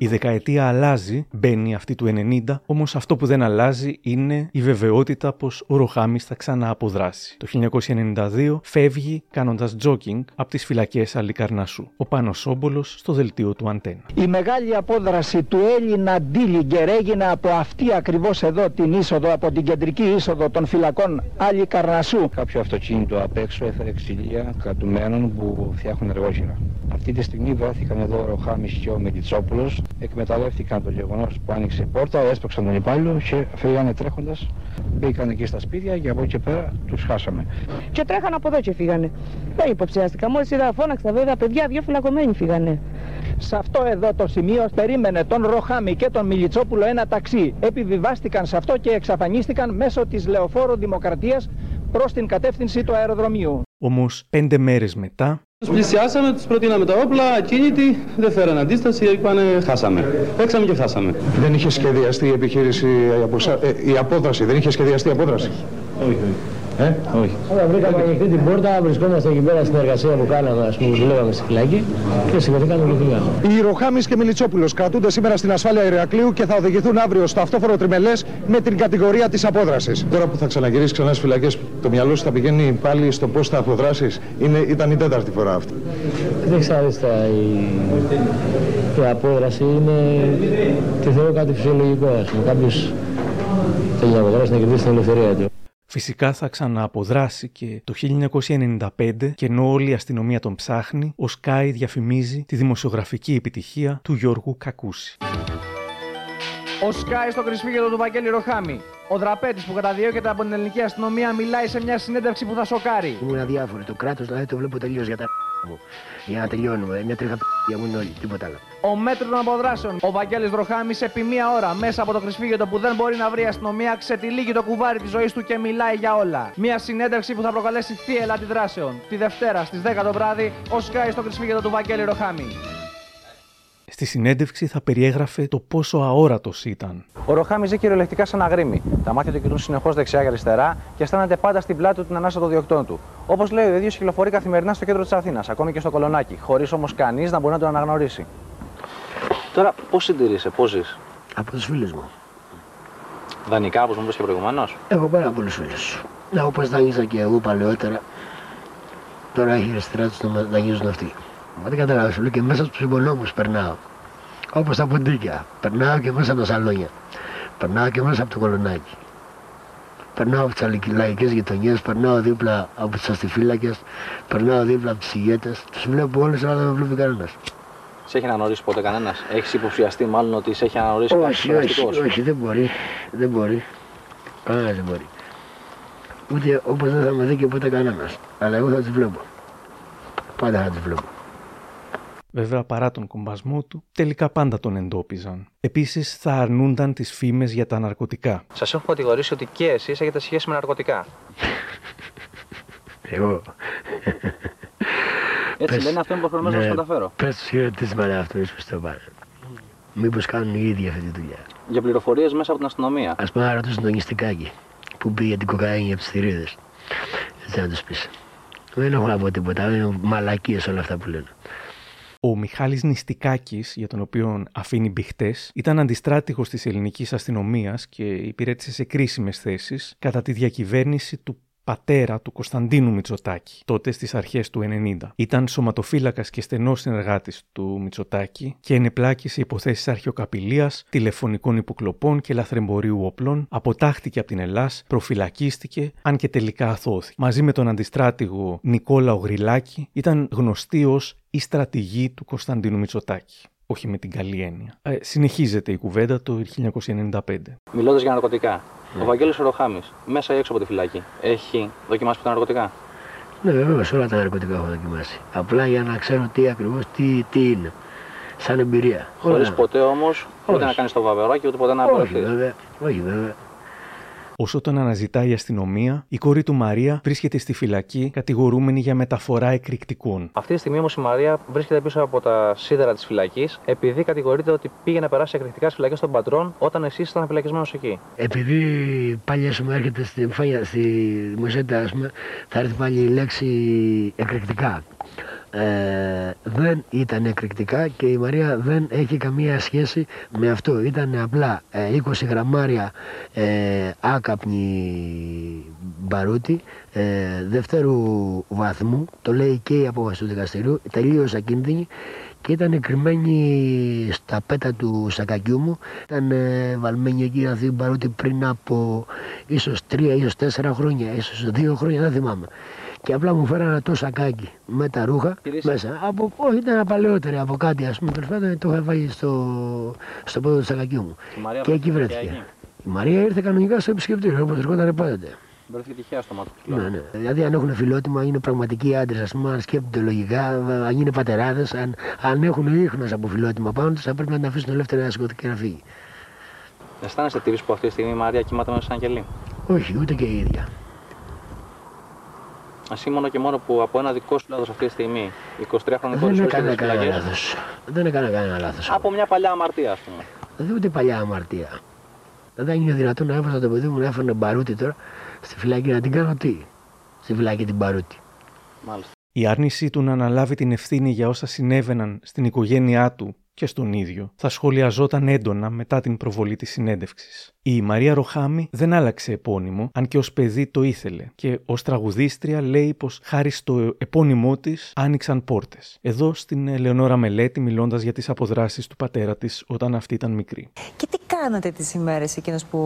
Η δεκαετία αλλάζει, μπαίνει αυτή του 90, όμως αυτό που δεν αλλάζει είναι η βεβαιότητα πως ο Ροχάμις θα ξανααποδράσει. Το 1992 φεύγει κάνοντας τζόκινγκ από τις φυλακές Αλικαρνασού. Ο Πάνος Σόμπολος στο δελτίο του Αντένα. Η μεγάλη απόδραση του Έλληνα Ντίλιγκερ έγινε από αυτή ακριβώς εδώ την είσοδο, από την κεντρική είσοδο των φυλακών Άλλη Καρνασού. Κάποιο αυτοκίνητο απ' έξω έφερε ξυλία κρατουμένων που φτιάχνουν εργόχειρα. Αυτή τη στιγμή βρέθηκαν εδώ ο Ροχάμις και ο Μελιτσόπουλος. Εκμεταλλεύτηκαν το γεγονός που άνοιξε η πόρτα, έσπρωξαν τον υπάλληλο και φύγανε τρέχοντας. Μπήκαν εκεί στα σπίτια και από εκεί και πέρα τους χάσαμε. Και τρέχαν από εδώ και φύγανε. Δεν υποψιάστηκα. Μόλις είδα, φώναξα βέβαια, παιδιά, δύο φυλακωμένοι φύγανε. Σε αυτό εδώ το σημείο περίμενε τον Ροχάμι και τον Μιλιτσόπουλο ένα ταξί. Επιβιβάστηκαν σε αυτό και εξαφανίστηκαν μέσω της Λεωφόρου Δημοκρατίας προς την κατεύθυνση του αεροδρομίου. Όμως πέντε μέρες μετά Τους πλησιάσαμε, τους προτείναμε τα όπλα, ακίνητοι, δεν φέραν αντίσταση, είπανε χάσαμε. Παίξαμε και χάσαμε. Δεν είχε σχεδιαστεί η επιχείρηση, η, αποσά... ε, η απόδραση, δεν είχε σχεδιαστεί η απόδραση; Όχι, όχι. Ε; όχι. Όταν βρήκαμε ανοιχτή την πόρτα, βρισκόμαστε εκεί πέρα στην εργασία που κάναμε, ας πούμε, που δουλεύαμε στη φυλακή και σηκωθήκαμε και φύγαμε. Οι Ροχάμι και Μιλιτσόπουλος κρατούνται σήμερα στην ασφάλεια Ηρακλείου και θα οδηγηθούν αύριο στο αυτόφορο τριμελές με την κατηγορία της απόδρασης. Τώρα που θα ξαναγυρίσεις ξανά στις φυλακές, το μυαλό σου θα πηγαίνει πάλι στο πώς θα αποδράσεις. Ήταν η τέταρτη φορά αυτή. Δεν ξέρετε, η... η απόδραση είναι τη θεωρώ κάτι φυσιολογικό. Ας πούμε. Κάποιος θέλει να αποδράσει να κερδίσει την ελευθερία του. Φυσικά θα ξανααποδράσει και το 1995 και ενώ όλη η αστυνομία τον ψάχνει, ο Σκάι διαφημίζει τη δημοσιογραφική επιτυχία του Γιώργου Κακούση. Ο Σκάι στο κρυσφύγετο του Βαγγέλη Ροχάμι. Ο δραπέτης που καταδιώκεται από την ελληνική αστυνομία μιλάει σε μια συνέντευξη που θα σοκάρει. Ήμουν αδιάφορο. Το κράτος δηλαδή το βλέπω τελείως για τα μου. Για να τελειώνουμε. Μια τρίχα για μου είναι όλοι. Τίποτα άλλο. Ο μέτρο των αποδράσεων. Ο Βαγγέλης Ροχάμις σε επί μία ώρα μέσα από το κρυσφύγετο που δεν μπορεί να βρει η αστυνομία ξετυλίγει το κουβάρι της ζωής του και μιλάει για όλα. Μια συνέντευξη που θα προκαλέσει θύελα αντιδράσεων. Τη Δευτέρα στις 10 το βράδυ ο Σκάι στο κρυσφύγετο του Βαγγέλη Ροχάμι. Στη συνέντευξη θα περιέγραφε το πόσο αόρατος ήταν. Ο Ροχάμι ζει κυριολεκτικά σαν αγρίμι. Τα μάτια του κοιτούν συνεχώς δεξιά και αριστερά και αισθάνεται πάντα στην πλάτη του την ανάσα των διοκτών του. Όπως λέει, ο ίδιος κυκλοφορεί καθημερινά στο κέντρο της Αθήνας, ακόμη και στο κολονάκι, χωρίς όμως κανείς να μπορεί να τον αναγνωρίσει. Τώρα, πώς συντηρείσαι, πώς ζεις; Από τους φίλους μου. Δανεικά, όπως μου είπες και προηγουμένως. Έχω πάρα πολλού φίλους. Να όπω δανείζα και εγώ παλαιότερα. Τώρα έχει αριστερά τους να δανείζουν αυτοί. Μα δεν καταλαβαίνω, λέω και μέσα στους υπονόμους περνάω. Όπως τα ποντίκια. Περνάω και μέσα από τα σαλόνια. Περνάω και μέσα από το κολονάκι. Περνάω από τις λαϊκέ γειτονιές, περνάω δίπλα από του αστιφύλακες, περνάω δίπλα από του ηγέτες. Τους βλέπω όλου, αλλά δεν με βλέπει κανένας. Σε έχει αναγνωρίσει ποτέ κανένας; Έχεις υποψιαστεί μάλλον ότι σε έχει αναγνωρίσει Όχι, κάποιος όχι, περαστικός; όχι, δεν μπορεί. Δεν μπορεί. Κανένας δεν μπορεί. Ούτε όπως δεν θα με δει και ποτέ κανένας. Αλλά εγώ θα του βλέπω. Πάντα θα του βλέπω. Βέβαια, παρά τον κομπασμό του, τελικά πάντα τον εντόπιζαν. Επίσης, θα αρνούνταν τις φήμες για τα ναρκωτικά. Σας έχουν κατηγορήσει ότι και εσείς έχετε σχέση με ναρκωτικά. Εγώ. Έτσι λένε αυτό είναι που προσπαθώ να σας μεταφέρω. Πες του χαιρετίσμα να αυτό ίσως το πάρε. Μήπως κάνουν οι ίδιοι αυτή τη δουλειά. Για πληροφορίες μέσα από την αστυνομία. Α πούμε να ρωτήσουν τον νηστικάκι που πήγε την κοκαίνη από τις θηρίδες. Έτσι να τους πεις. Δεν έχω να πω τίποτα. Είναι μαλακίες όλα αυτά που λένε. Ο Μιχάλης Νηστικάκης, για τον οποίο αφήνει μπηχτές, ήταν αντιστράτηγος της ελληνικής αστυνομίας και υπηρέτησε σε κρίσιμες θέσεις κατά τη διακυβέρνηση του πατέρα του Κωνσταντίνου Μητσοτάκη, τότε στις αρχές του 90. Ήταν σωματοφύλακας και στενός συνεργάτης του Μητσοτάκη και ενεπλάκη σε υποθέσεις αρχαιοκαπηλείας, τηλεφωνικών υποκλοπών και λαθρεμπορίου όπλων, αποτάχτηκε από την Ελλάς, προφυλακίστηκε, αν και τελικά αθώθη. Μαζί με τον αντιστράτηγο Νικόλα Ογριλάκη ήταν γνωστή ως η στρατηγή του Κωνσταντίνου Μητσοτάκη. Όχι με την καλή έννοια. Ε, συνεχίζεται η κουβέντα το 1995. Μιλώντας για ναρκωτικά. Ο Βαγγέλης Ροχάμι, μέσα ή έξω από τη φυλάκη, έχει δοκιμάσει ποτέ ναρκωτικά; Ναι, βέβαια, σε όλα τα ναρκωτικά έχω δοκιμάσει. Απλά για να ξέρω τι ακριβώς τι, τι είναι. Σαν εμπειρία. Χωρίς Όλα. ποτέ όμως ούτε να κάνεις το βαβεράκι ούτε ποτέ να Όχι, απορρευτεί. βέβαια. Όχι, βέβαια. Όσο τον αναζητάει η αστυνομία, η κόρη του Μαρία βρίσκεται στη φυλακή κατηγορούμενη για μεταφορά εκρηκτικών. Αυτή τη στιγμή όμως η Μαρία βρίσκεται πίσω από τα σίδερα της φυλακής επειδή κατηγορείται ότι πήγε να περάσει εκρηκτικά στις φυλακές των πατρών όταν εσείς ήσασταν φυλακισμένος εκεί. Επειδή πάλι ας πούμε, έρχεται στη, φάγια, στη δημοσιότητα, ας πούμε, θα έρθει πάλι η λέξη εκρηκτικά. Ε, δεν ήταν εκρηκτικά και η Μαρία δεν έχει καμία σχέση με αυτό. Ήταν απλά ε, 20 γραμμάρια ε, άκαπνη μπαρούτι ε, δεύτερου βαθμού, το λέει και η απόφαση του δικαστηρίου, τελείως ακίνδυνη και ήταν κρυμμένη στα πέτα του σακακιού μου. Ήταν ε, βαλμένη εκεί αυτή η μπαρούτι πριν από ίσως τρία, ίσως τέσσερα χρόνια, ίσως δύο χρόνια, δεν θυμάμαι. Και απλά μου φέρανε το σακάκι με τα ρούχα μέσα. Από, όχι, ήταν παλαιότερα από κάτι, ας πούμε. Τέλος πάντων το είχα βάλει στο, στο πόδι του σακακιού μου. Η Μαρία και εκεί βρέθηκε βρέθηκε. εκεί. Η Μαρία ήρθε κανονικά στο επισκεπτήριο όπω ερχόταν πάντοτε. Βρέθηκε τυχαία στο μάτι του. Ναι, ναι. Δηλαδή, αν έχουν φιλότιμα, είναι πραγματικοί άντρες, ας πούμε, αν σκέφτονται λογικά, αν είναι πατεράδες, αν, αν έχουν ίχνος από φιλότιμα πάνω τους, θα πρέπει να τα αφήσουν ελεύθερα να σηκωθεί και να φύγει. Αισθάνεστε τύψη που αυτή τη στιγμή η Μαρία κοιμάται μέσα σαν κελί. Όχι, ούτε και η ίδια. Εσύ μόνο και μόνο που από ένα δικό σου λάθος αυτή τη στιγμή, 23 χρόνια Δεν κόρη σου έκανα βρίσκεται στις κανένα φυλακές, λάθος. Δεν έκανα κανένα λάθος. Από μια παλιά αμαρτία, ας πούμε. Δεν ούτε παλιά αμαρτία. Δεν είναι δυνατόν να έβαζα το παιδί μου να έφερνε μπαρούτι τώρα στη φυλακή να την κάνω τι; Στη φυλακή την μπαρούτι. Μάλιστα. Η άρνησή του να αναλάβει την ευθύνη για όσα συνέβαιναν στην οικογένειά του και στον ίδιο θα σχολιαζόταν έντονα μετά την προβολή της συνέντευξης. Η Μαρία Ροχάμι δεν άλλαξε επώνυμο, αν και ως παιδί το ήθελε και ως τραγουδίστρια λέει πως χάρη στο επώνυμό της άνοιξαν πόρτες. Εδώ στην Ελεονόρα Μελέτη μιλώντας για τις αποδράσεις του πατέρα της όταν αυτή ήταν μικρή. Και τι κάνατε τις ημέρες εκείνες που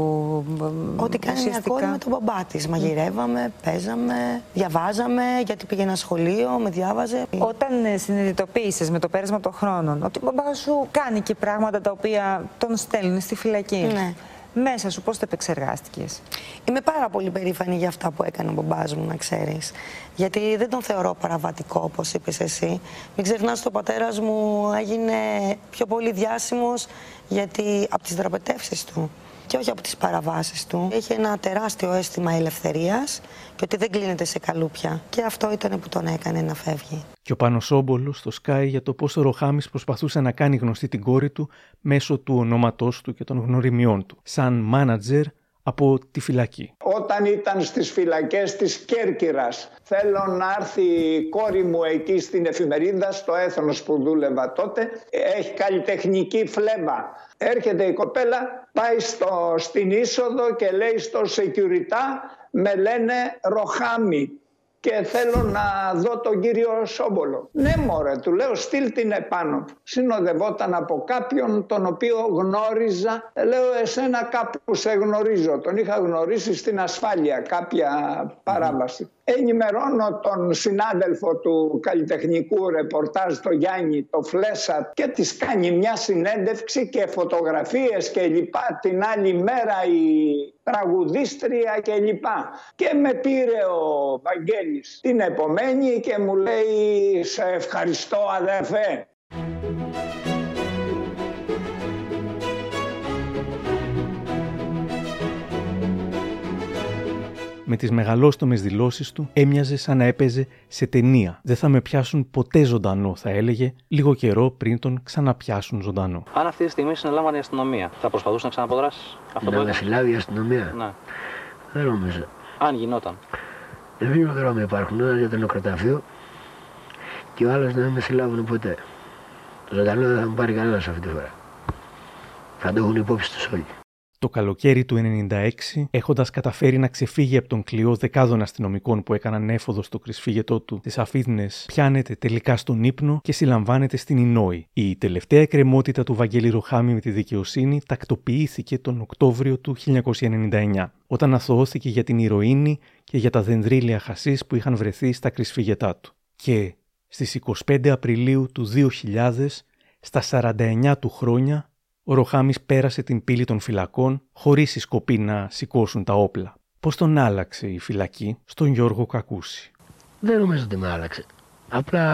Ό,τι κάνει μια κόρη με τον μπαμπά της. Μαγειρεύαμε, παίζαμε, διαβάζαμε, γιατί πήγε ένα σχολείο, με διάβαζε. Όταν ε, συνειδητοποίησες με το πέρασμα των χρόνων ότι ο μπαμπάς σου κάνει και πράγματα τα οποία τον στέλνουν στη φυλακή. Ναι. Μέσα σου πώς το επεξεργάστηκες; Είμαι πάρα πολύ περήφανη για αυτά που έκανε ο μπαμπάς μου, να ξέρεις. Γιατί δεν τον θεωρώ παραβατικό, όπως είπες εσύ. Μην ξεχνάς ότι ο πατέρας μου έγινε πιο πολύ διάσημος γιατί από τις δραπετεύσεις του και όχι από τις παραβάσεις του. Είχε ένα τεράστιο αίσθημα ελευθερίας και ότι δεν κλείνεται σε καλούπια. Και αυτό ήταν που τον έκανε να φεύγει. Και ο Πάνος Όμπολος στο Sky για το πώς ο Ροχάμις προσπαθούσε να κάνει γνωστή την κόρη του μέσω του ονόματός του και των γνωριμιών του, σαν μάνατζερ από τη φυλακή. Όταν ήταν στις φυλακές της Κέρκυρας θέλω να έρθει η κόρη μου εκεί στην εφημερίδα στο έθνος που δούλευα τότε. Έχει καλλιτεχνική φλέβα. Έρχεται η κοπέλα πάει στο, στην είσοδο και λέει στο security με λένε Ροχάμι και θέλω να δω τον κύριο Σόμπολο. Ναι μωρέ, του λέω στείλ την επάνω. Συνοδευόταν από κάποιον τον οποίο γνώριζα. Λέω εσένα κάπου σε γνωρίζω. Τον είχα γνωρίσει στην ασφάλεια κάποια παράβαση. Ενημερώνω τον συνάδελφο του καλλιτεχνικού ρεπορτάζ, το Γιάννη, το Φλέσα και της κάνει μια συνέντευξη και φωτογραφίες και λοιπά την άλλη μέρα η τραγουδίστρια και λοιπά. Και με πήρε ο Βαγγέλης την επομένη και μου λέει σε ευχαριστώ αδερφέ. Με τις μεγαλόστομες δηλώσεις του έμοιαζε σαν να έπαιζε σε ταινία. Δεν θα με πιάσουν ποτέ ζωντανό, θα έλεγε, λίγο καιρό πριν τον ξαναπιάσουν ζωντανό. Αν αυτή τη στιγμή συνελάμβανε η αστυνομία, θα προσπαθούσε να ξαναποδράσεις αυτό Να που με έκανε; συλλάβει η αστυνομία; Ναι. Δεν νομίζω. Αν γινόταν. Δύο δρόμοι υπάρχουν. Ένα για το νεκροταφείο και ο άλλος να μην με συλλάβουν ποτέ. Το ζωντανό δεν θα μου πάρει κανένας αυτή τη φορά. Θα το έχουν υπόψη τους όλοι. Το καλοκαίρι του 1996, έχοντας καταφέρει να ξεφύγει από τον κλειό δεκάδων αστυνομικών που έκαναν έφοδο στο κρυσφύγετό του τι Αφίδνες, πιάνεται τελικά στον ύπνο και συλλαμβάνεται στην Ινόη. Η τελευταία εκκρεμότητα του Βαγγέλη Ροχάμι με τη δικαιοσύνη τακτοποιήθηκε τον Οκτώβριο του 1999, όταν αθωώθηκε για την ηρωίνη και για τα δενδρίλια χασίς που είχαν βρεθεί στα κρυσφύγετά του. Και στις 25 Απριλίου του 2000, στα 49 του χρόνια, ο Ροχάμις πέρασε την πύλη των φυλακών χωρίς η σκοπή να σηκώσουν τα όπλα. Πώς τον άλλαξε η φυλακή; Στον Γιώργο Κακούση. Δεν νομίζω ότι με άλλαξε. Απλά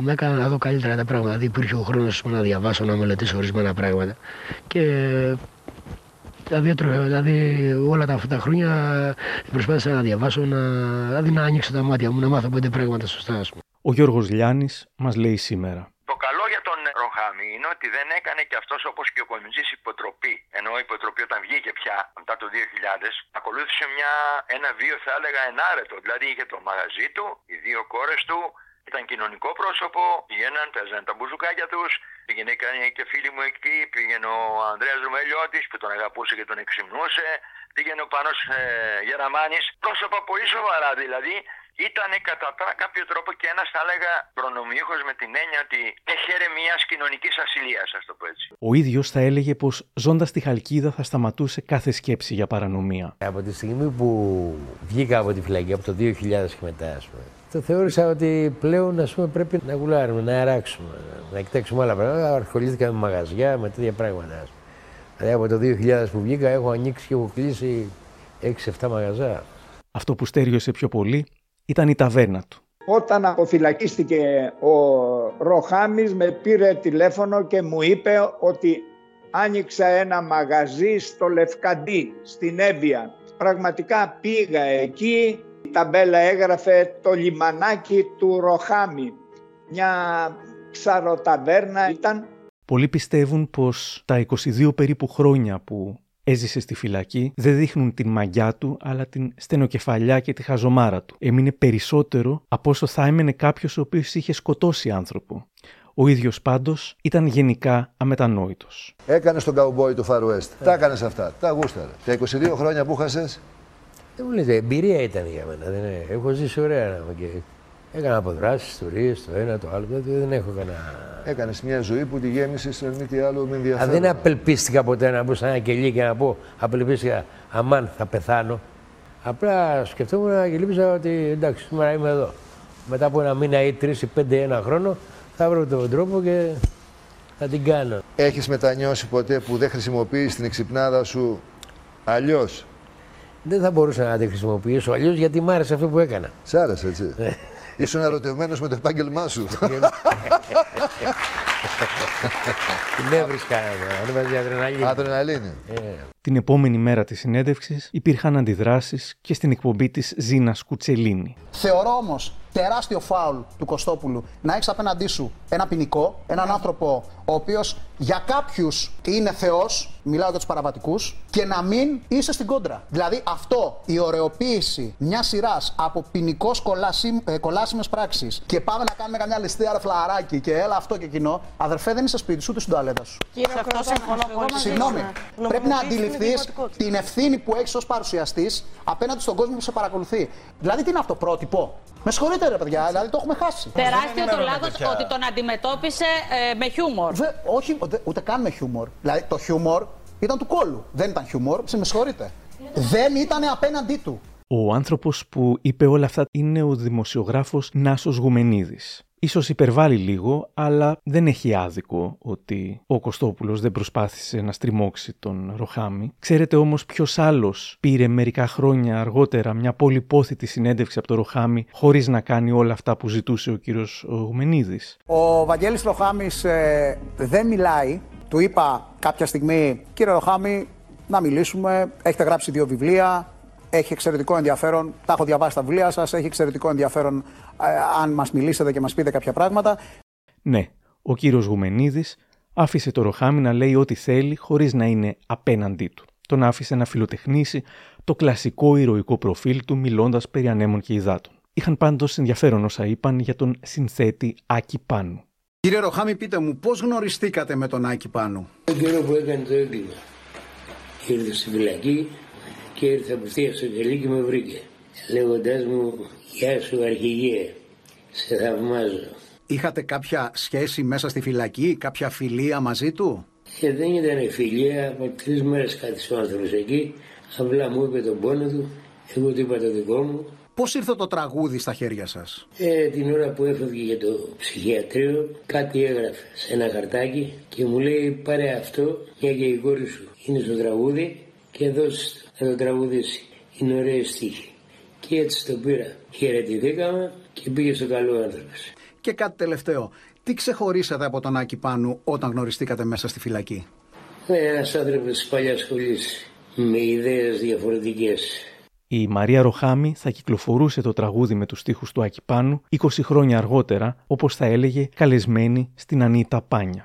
με έκανε να δω καλύτερα τα πράγματα. Δηλαδή υπήρχε ο χρόνος να διαβάσω, να μελετήσω ορισμένα πράγματα. Και δηλαδή, έτρωγα- δηλαδή όλα τα, αυτά τα χρόνια προσπάθησα να διαβάσω, να, δηλαδή να ανοίξω τα μάτια μου, να μάθω πέντε πράγματα σωστά. Ας πούμε. Ο Γιώργος Λιάννης μας λέει σήμερα. Το καλό για τον Ροχάμι είναι ότι δεν έκανε και αυτός όπως και ο Κομιτζής υποτροπή. Ενώ η υποτροπή όταν βγήκε πια μετά το 2000 ακολούθησε μια, ένα βίο θα έλεγα ενάρετο. Δηλαδή είχε το μαγαζί του, οι δύο κόρες του, ήταν κοινωνικό πρόσωπο, πηγαίναν, παίζανε τα μπουζουκάκια τους, πήγαινε έκανε και φίλοι μου εκεί, πήγαινε ο Ανδρέας Ρουμελιώτης που τον αγαπούσε και τον εξυμνούσε, πήγαινε ο Πάνος ε, Γεραμάνης, πρόσωπα πολύ σοβαρά δηλαδή, ήταν κατά τα- κάποιο τρόπο και ένας θα έλεγα προνομιούχος με την έννοια ότι έχερε μιας κοινωνικής ασυλίας, ας το πω έτσι. Ο ίδιος θα έλεγε πως ζώντας στη Χαλκίδα θα σταματούσε κάθε σκέψη για παρανομία. Από τη στιγμή που βγήκα από τη φυλακή, από το 2000 και μετά, ας πούμε, το θεώρησα ότι πλέον ας πούμε, πρέπει να γουλάρουμε, να αράξουμε, να εκτέξουμε άλλα πράγματα. Ασχολήθηκα με μαγαζιά, με τέτοια πράγματα. ας πούμε. Δηλαδή από το 2000 που βγήκα έχω ανοίξει και έχω κλείσει 6-7 μαγαζιά. Αυτό που στέριωσε πιο πολύ ήταν η ταβέρνα του. Όταν αποφυλακίστηκε ο Ροχάμις με πήρε τηλέφωνο και μου είπε ότι άνοιξα ένα μαγαζί στο Λευκαντί, στην Εύβοια. Πραγματικά πήγα εκεί, η ταμπέλα έγραφε το λιμανάκι του Ροχάμι. Μια ψαροταβέρνα ήταν Πολλοί πιστεύουν πως τα 22 περίπου χρόνια που έζησε στη φυλακή δεν δείχνουν την μαγιά του, αλλά την στενοκεφαλιά και τη χαζομάρα του. Έμεινε περισσότερο από όσο θα έμενε κάποιος ο οποίος είχε σκοτώσει άνθρωπο. Ο ίδιος πάντως ήταν γενικά αμετανόητος. Έκανε τον καουμπόι του Far West. Τα έκανες αυτά. Τα γούσταρε. Τα 22 χρόνια που χάσες; Δεν μου λέτε, εμπειρία ήταν για μένα. Δεν είναι. Έχω ζήσει ωραία να είμαι και Έκανα αποδράσεις, ιστορίες, το ένα, το άλλο. Δεν, δεν έχω κανένα. Έκανες μια ζωή που τη γέμισε με μη τι άλλο με Α, ενδιαφέρον. δεν απελπίστηκα ποτέ να μπω σε ένα κελί και να πω απελπίστηκα, αμάν θα πεθάνω. Απλά σκεφτόμουν και λύπησα ότι εντάξει, σήμερα είμαι εδώ. Μετά από ένα μήνα ή τρεις ή πέντε ή ένα χρόνο θα βρω τον τρόπο και θα την κάνω. Έχεις μετανιώσει ποτέ που δεν χρησιμοποιείς την εξυπνάδα σου αλλιώς; Δεν θα μπορούσα να τη χρησιμοποιήσω αλλιώς γιατί μ' άρεσε αυτό που έκανα. Σ' άρεσε έτσι. Ήσουν ερωτευμένος με το επάγγελμά σου. Την έβρισκα, ανέβαζε αδρεναλίνη. Αδρεναλίνη. Ε, Την επόμενη μέρα της συνέντευξης υπήρχαν αντιδράσεις και στην εκπομπή της Ζήνας Κουτσελίνη. Θεωρώ όμως τεράστιο φάουλ του Κωστόπουλου να έχεις απέναντί σου ένα ποινικό, έναν άνθρωπο ο οποίος για κάποιους είναι Θεός, μιλάω για τους παραβατικούς, και να μην είσαι στην κόντρα. Δηλαδή αυτό, η ωρεοποίηση μιας σειράς από ποινικώς κολάσιμες πράξεις και πάμε να κάνουμε καμιά ληστεία ρε φλαράκι και έλα αυτό και εκείνο, αδερφέ δεν είσαι σπίτι σου, ούτε στην τουαλέτα σου. Κύριε αυτό συμφωνώ πολύ. Συγγνώμη, πρέπει να αντιληφθεί την ευθύνη που έχεις ως παρουσιαστής απέναντι στον κόσμο που σε παρακολουθεί. Δηλαδή, τι είναι αυτό, πρότυπο; Με συγχωρείτε, ρε παιδιά, δηλαδή το έχουμε χάσει. Τεράστιο το λάθος ότι τον αντιμετώπισε ε, με χιούμορ. Βε, όχι, ούτε, ούτε καν με χιούμορ. Δηλαδή το χιούμορ ήταν του κόλου. Δεν ήταν χιούμορ, σε με συγχωρείτε. Δεν ήταν απέναντί του. Ο άνθρωπος που είπε όλα αυτά είναι ο δημοσιογράφος Νάσος Γουμενίδης. Ίσως υπερβάλλει λίγο, αλλά δεν έχει άδικο ότι ο Κωστόπουλος δεν προσπάθησε να στριμώξει τον Ροχάμι. Ξέρετε όμως ποιος άλλος πήρε μερικά χρόνια αργότερα μια πολυπόθητη συνέντευξη από τον Ροχάμι χωρίς να κάνει όλα αυτά που ζητούσε ο κύριος Γουμενίδης; Ο Βαγγέλης Ροχάμης ε, δεν μιλάει. Του είπα κάποια στιγμή, κύριε Ροχάμη, να μιλήσουμε. Έχετε γράψει δύο βιβλία. Έχει εξαιρετικό ενδιαφέρον. Τα έχω διαβάσει τα βιβλία σας. Έχει εξαιρετικό ενδιαφέρον ε, αν μας μιλήσετε και μας πείτε κάποια πράγματα. Ναι, ο κύριος Γουμενίδης άφησε το Ροχάμι να λέει ό,τι θέλει χωρίς να είναι απέναντί του. Τον άφησε να φιλοτεχνήσει το κλασικό ηρωικό προφίλ του μιλώντας περί ανέμων και υδάτων. Είχαν πάντως ενδιαφέρον όσα είπαν για τον συνθέτη Άκη Πάνου. Κύριε Ροχάμη, πείτε μου, πώς γνωριστήκατε με τον Άκη Πάνου; Τον καιρό που έκανε το έγκλημα. Ήρθε στη φυλακή και ήρθε απευθείας στο κελί και με βρήκε. Λέγοντάς μου, Γεια σου αρχηγέ, σε θαυμάζω. Είχατε κάποια σχέση μέσα στη φυλακή, κάποια φιλία μαζί του; Και δεν ήταν φιλία, από τρεις μέρες κάθισε ο άνθρωπος εκεί. Απλά μου είπε τον πόνο του, εγώ του είπα το δικό μου. Πώς ήρθε το τραγούδι στα χέρια σας; Ε, την ώρα που έφευγε για το ψυχιατρίο, κάτι έγραφε σε ένα χαρτάκι και μου λέει πάρε αυτό, μια και η κόρη σου είναι στο τραγούδι και δώσε το να το τραγουδήσει. Είναι ωραία στίχη. Και έτσι το πήρα. Χαιρετηθήκαμε και πήγε στο καλό άνθρωπος. Και κάτι τελευταίο. Τι ξεχωρίσατε από τον Άκη Πάνου όταν γνωριστήκατε μέσα στη φυλακή; Ένας άνθρωπος της παλιάς σχολής με ιδέες διαφορετικές. Η Μαρία Ροχάμι θα κυκλοφορούσε το τραγούδι με τους στίχους του Άκη Πάνου 20 χρόνια αργότερα, όπως θα έλεγε καλεσμένη στην Ανίτα Πάνια.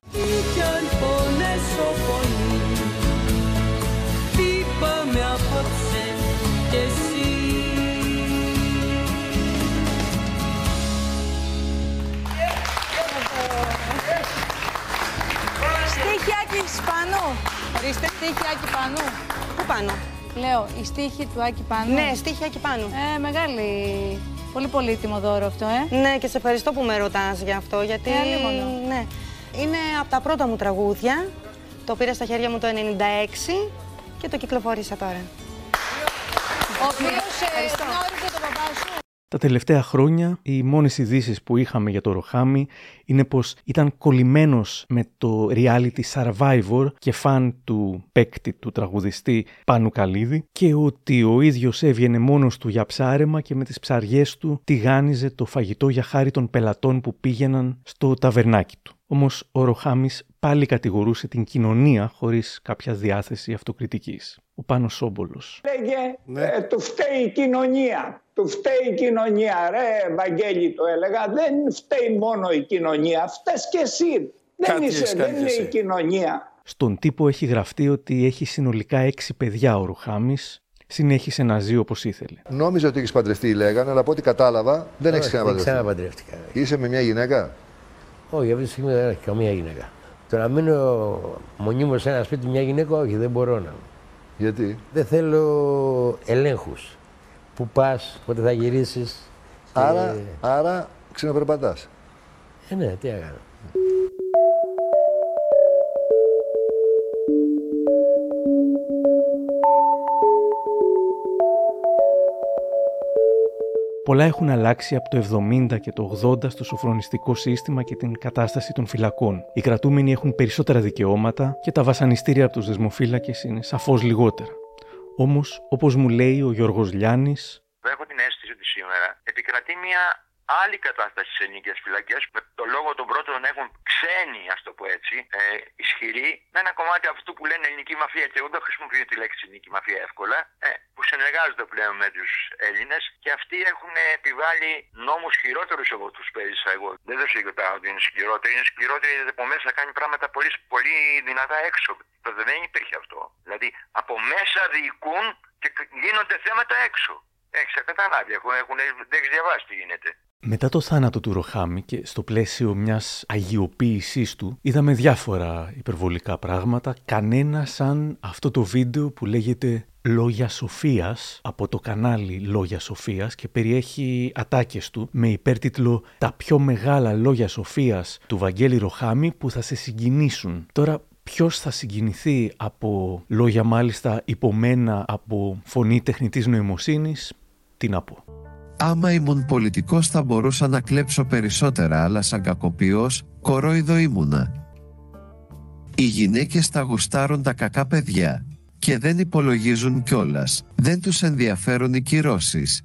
Στίχη Άκη Πανού. Πού πάνω; Λέω, η στίχη του Άκη Πανού. Ναι, στίχη Άκη Πάνου. Ε, μεγάλη. Πολύ πολύτιμο δώρο αυτό, ε. Ναι, και σε ευχαριστώ που με ρωτάς για αυτό, γιατί... Ε, αλίμονο. ναι. Είναι από τα πρώτα μου τραγούδια. Το πήρα στα χέρια μου το 96 και το κυκλοφόρησα τώρα. Ο οποίος γνώριζε τον παπά σου. Τα τελευταία χρόνια οι μόνες ειδήσεις που είχαμε για το Ροχάμι είναι πως ήταν κολλημένος με το reality Survivor και φαν του παίκτη του τραγουδιστή Πάνου Καλίδη και ότι ο ίδιος έβγαινε μόνος του για ψάρεμα και με τις ψαριές του τηγάνιζε το φαγητό για χάρη των πελατών που πήγαιναν στο ταβερνάκι του. Όμως ο Ροχάμις πάλι κατηγορούσε την κοινωνία χωρίς κάποια διάθεση αυτοκριτικής. Ο Πάνος Σόμπολος. Λέγε, ε, του φταίει η κοινωνία. Του φταίει η κοινωνία. Ρε, Βαγγέλη το έλεγα. Δεν φταίει μόνο η κοινωνία. Φταίς και εσύ. Δεν, Κάτι είσαι, έχεις κάνει δεν κι είναι εσύ. η κοινωνία. Στον τύπο έχει γραφτεί ότι έχει συνολικά έξι παιδιά ο Ρουχάμις. Συνέχισε να ζει όπως ήθελε. Νόμιζα ότι έχεις παντρευτεί, λέγανε, αλλά από ό,τι κατάλαβα δεν έχεις Όχι, ξαναπαντρευτεί. δεν ξαναπαντρεύτηκα. Είσαι με μια γυναίκα; Όχι, αυτή τη στιγμή δεν έχω καμία γυναίκα. Το να μείνω μονίμως σε ένα σπίτι μια γυναίκα, όχι, δεν μπορώ να. Γιατί; Δεν θέλω ελέγχους. Πού πας, πότε θα γυρίσεις. Άρα, άρα Ξενοπερπατάς. Ε, ναι, τι έκανα. Πολλά έχουν αλλάξει από το 70 και το 80 στο σοφρονιστικό σύστημα και την κατάσταση των φυλακών. Οι κρατούμενοι έχουν περισσότερα δικαιώματα και τα βασανιστήρια από τους δεσμοφύλακες είναι σαφώς λιγότερα. Όμως, όπως μου λέει ο Γιώργος Λιάννης. Έχω την αίσθηση ότι σήμερα επικρατεί μια άλλη κατάσταση στις ελληνικές φυλακές. Με το λόγο των πρώτων έχουν ξένοι, ας το πω έτσι, ε, ισχυροί, με ένα κομμάτι αυτού που λένε ελληνική μαφία. Και εγώ δεν χρησιμοποιώ τη λέξη ελληνική μαφία εύκολα, ε, που συνεργάζονται πλέον με τους Έλληνες και αυτοί έχουν επιβάλει νόμους χειρότερους από τους που έζησα εγώ. Δεν το συζητάω ότι είναι σκληρότεροι. Είναι σκληρότεροι γιατί από μέσα κάνει πράγματα πολύ, πολύ δυνατά έξω. Τότε δεν υπήρχε αυτό. Δηλαδή από μέσα διοικούν και γίνονται θέματα έξω. Έχει καταλάβει, έχουν, έχουν, δεν έχεις διαβάσει τι γίνεται. Μετά το θάνατο του Ροχάμι και στο πλαίσιο μιας αγιοποίησής του είδαμε διάφορα υπερβολικά πράγματα, κανένα σαν αυτό το βίντεο που λέγεται Λόγια Σοφίας από το κανάλι Λόγια Σοφίας και περιέχει ατάκες του με υπέρτιτλο «Τα πιο μεγάλα λόγια Σοφίας» του Βαγγέλη Ροχάμι που θα σε συγκινήσουν. Τώρα ποιος θα συγκινηθεί από λόγια μάλιστα υπομένα από φωνή τεχνητής νοημοσύνης, τι να πω. Άμα ήμουν πολιτικός θα μπορούσα να κλέψω περισσότερα, αλλά σαν κακοποιός, κορόιδο ήμουνα. Οι γυναίκες τα γουστάρουν τα κακά παιδιά και δεν υπολογίζουν κιόλας. Δεν τους ενδιαφέρουν οι κυρώσεις.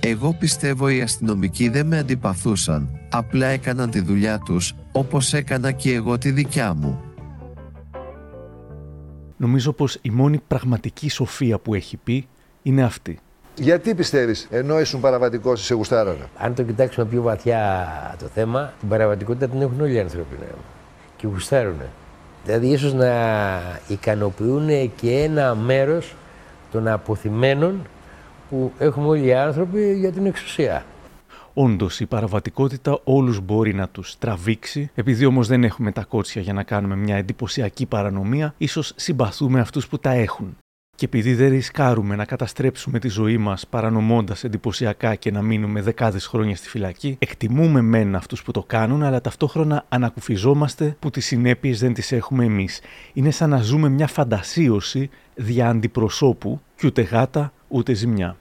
Εγώ πιστεύω οι αστυνομικοί δεν με αντιπαθούσαν, απλά έκαναν τη δουλειά τους, όπως έκανα και εγώ τη δικιά μου. Νομίζω πως η μόνη πραγματική σοφία που έχει πει είναι αυτή. Γιατί πιστεύεις, ενώ ήσουν παραβατικός, σε γουστάρανε. Αν το κοιτάξουμε πιο βαθιά το θέμα, την παραβατικότητα την έχουν όλοι οι άνθρωποι. Ναι. Και γουστάρουν. Δηλαδή, ίσως να ικανοποιούν και ένα μέρος των αποθυμένων που έχουμε όλοι οι άνθρωποι για την εξουσία. Όντως, η παραβατικότητα όλους μπορεί να τους τραβήξει. Επειδή όμως δεν έχουμε τα κότσια για να κάνουμε μια εντυπωσιακή παρανομία, ίσως συμπαθούμε αυτούς που τα έχουν. Και επειδή δεν ρισκάρουμε να καταστρέψουμε τη ζωή μας παρανομώντας εντυπωσιακά και να μείνουμε δεκάδες χρόνια στη φυλακή, εκτιμούμε μεν αυτούς που το κάνουν, αλλά ταυτόχρονα ανακουφιζόμαστε που τις συνέπειες δεν τις έχουμε εμείς. Είναι σαν να ζούμε μια φαντασίωση δια αντιπροσώπου και ούτε γάτα ούτε ζημιά.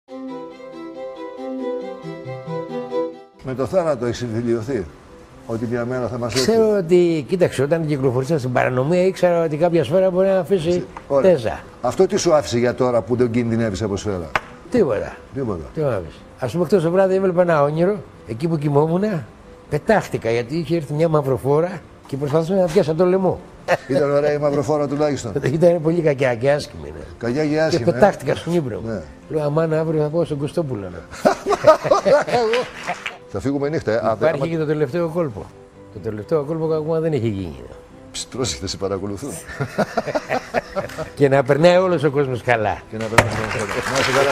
Με το θάνατο έχει συμφιλειωθεί. Ότι μια μέρα θα μας έρθει. Ξέρω ότι, κοίταξε, όταν κυκλοφορήσα στην παρανομία ήξερα ότι κάποια σφαίρα μπορεί να αφήσει τέζα. Αυτό τι σου άφησε για τώρα που δεν κινδυνεύεις από σφαίρα; Τίποτα. Τίποτα. Τι μου άφησε; Α πούμε, χτες το βράδυ έβλεπα ένα όνειρο, εκεί που κοιμόμουν, πετάχτηκα γιατί είχε έρθει μια μαυροφόρα και προσπαθούσα να πιάσω το λαιμό. Ήταν ωραία η μαυροφόρα τουλάχιστον. Ήταν πολύ κακιά και άσχημη. Ναι. Κακιά και άσχημη. Και πετάχτηκα στον ύπνο μου. Ναι. Λέω, αμάνα αύριο θα πάω στον Κωστόπουλο. Ναι. Θα φύγουμε νύχτα. Ε. Υπάρχει άμα... και το τελευταίο κόλπο. Το τελευταίο κόλπο ακόμα δεν έχει γίνει. Πρόσεχε, σε παρακολουθούν. και να περνάει όλος ο κόσμος καλά. Και να περνάει όλος ο κόσμος καλά. Να σε καλά,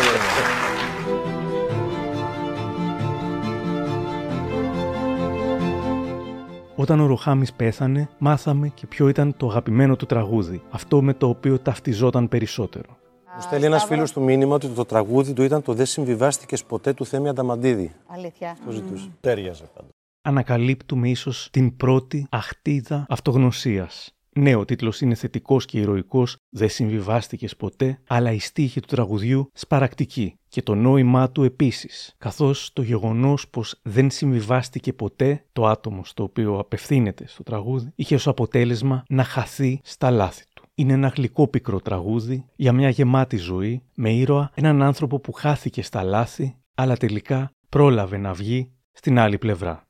Όταν ο Ροχάμις πέθανε, μάθαμε και ποιο ήταν το αγαπημένο του τραγούδι, αυτό με το οποίο ταυτιζόταν περισσότερο. Μου στέλνει ένας φίλος του μήνυμα ότι το τραγούδι του ήταν το Δεν συμβιβάστηκες ποτέ του Θέμη Ανταμαντίδη. Αλήθεια. Το ζητούσε. Mm. Τέριαζε πάντα. Ανακαλύπτουμε ίσως την πρώτη αχτίδα αυτογνωσίας. Ναι, ο τίτλος είναι θετικός και ηρωικός, δεν συμβιβάστηκες ποτέ, αλλά η στίχη του τραγουδιού σπαρακτική και το νόημά του επίσης, καθώς το γεγονός πως δεν συμβιβάστηκε ποτέ το άτομο στο οποίο απευθύνεται στο τραγούδι είχε ως αποτέλεσμα να χαθεί στα λάθη είναι ένα γλυκό πικρό τραγούδι για μια γεμάτη ζωή με ήρωα έναν άνθρωπο που χάθηκε στα λάθη αλλά τελικά πρόλαβε να βγει στην άλλη πλευρά.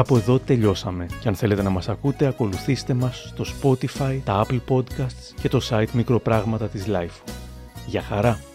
Κάπου εδώ τελειώσαμε και αν θέλετε να μας ακούτε ακολουθήστε μας στο Spotify, τα Apple Podcasts και το site Μικροπράγματα της Life. Για χαρά!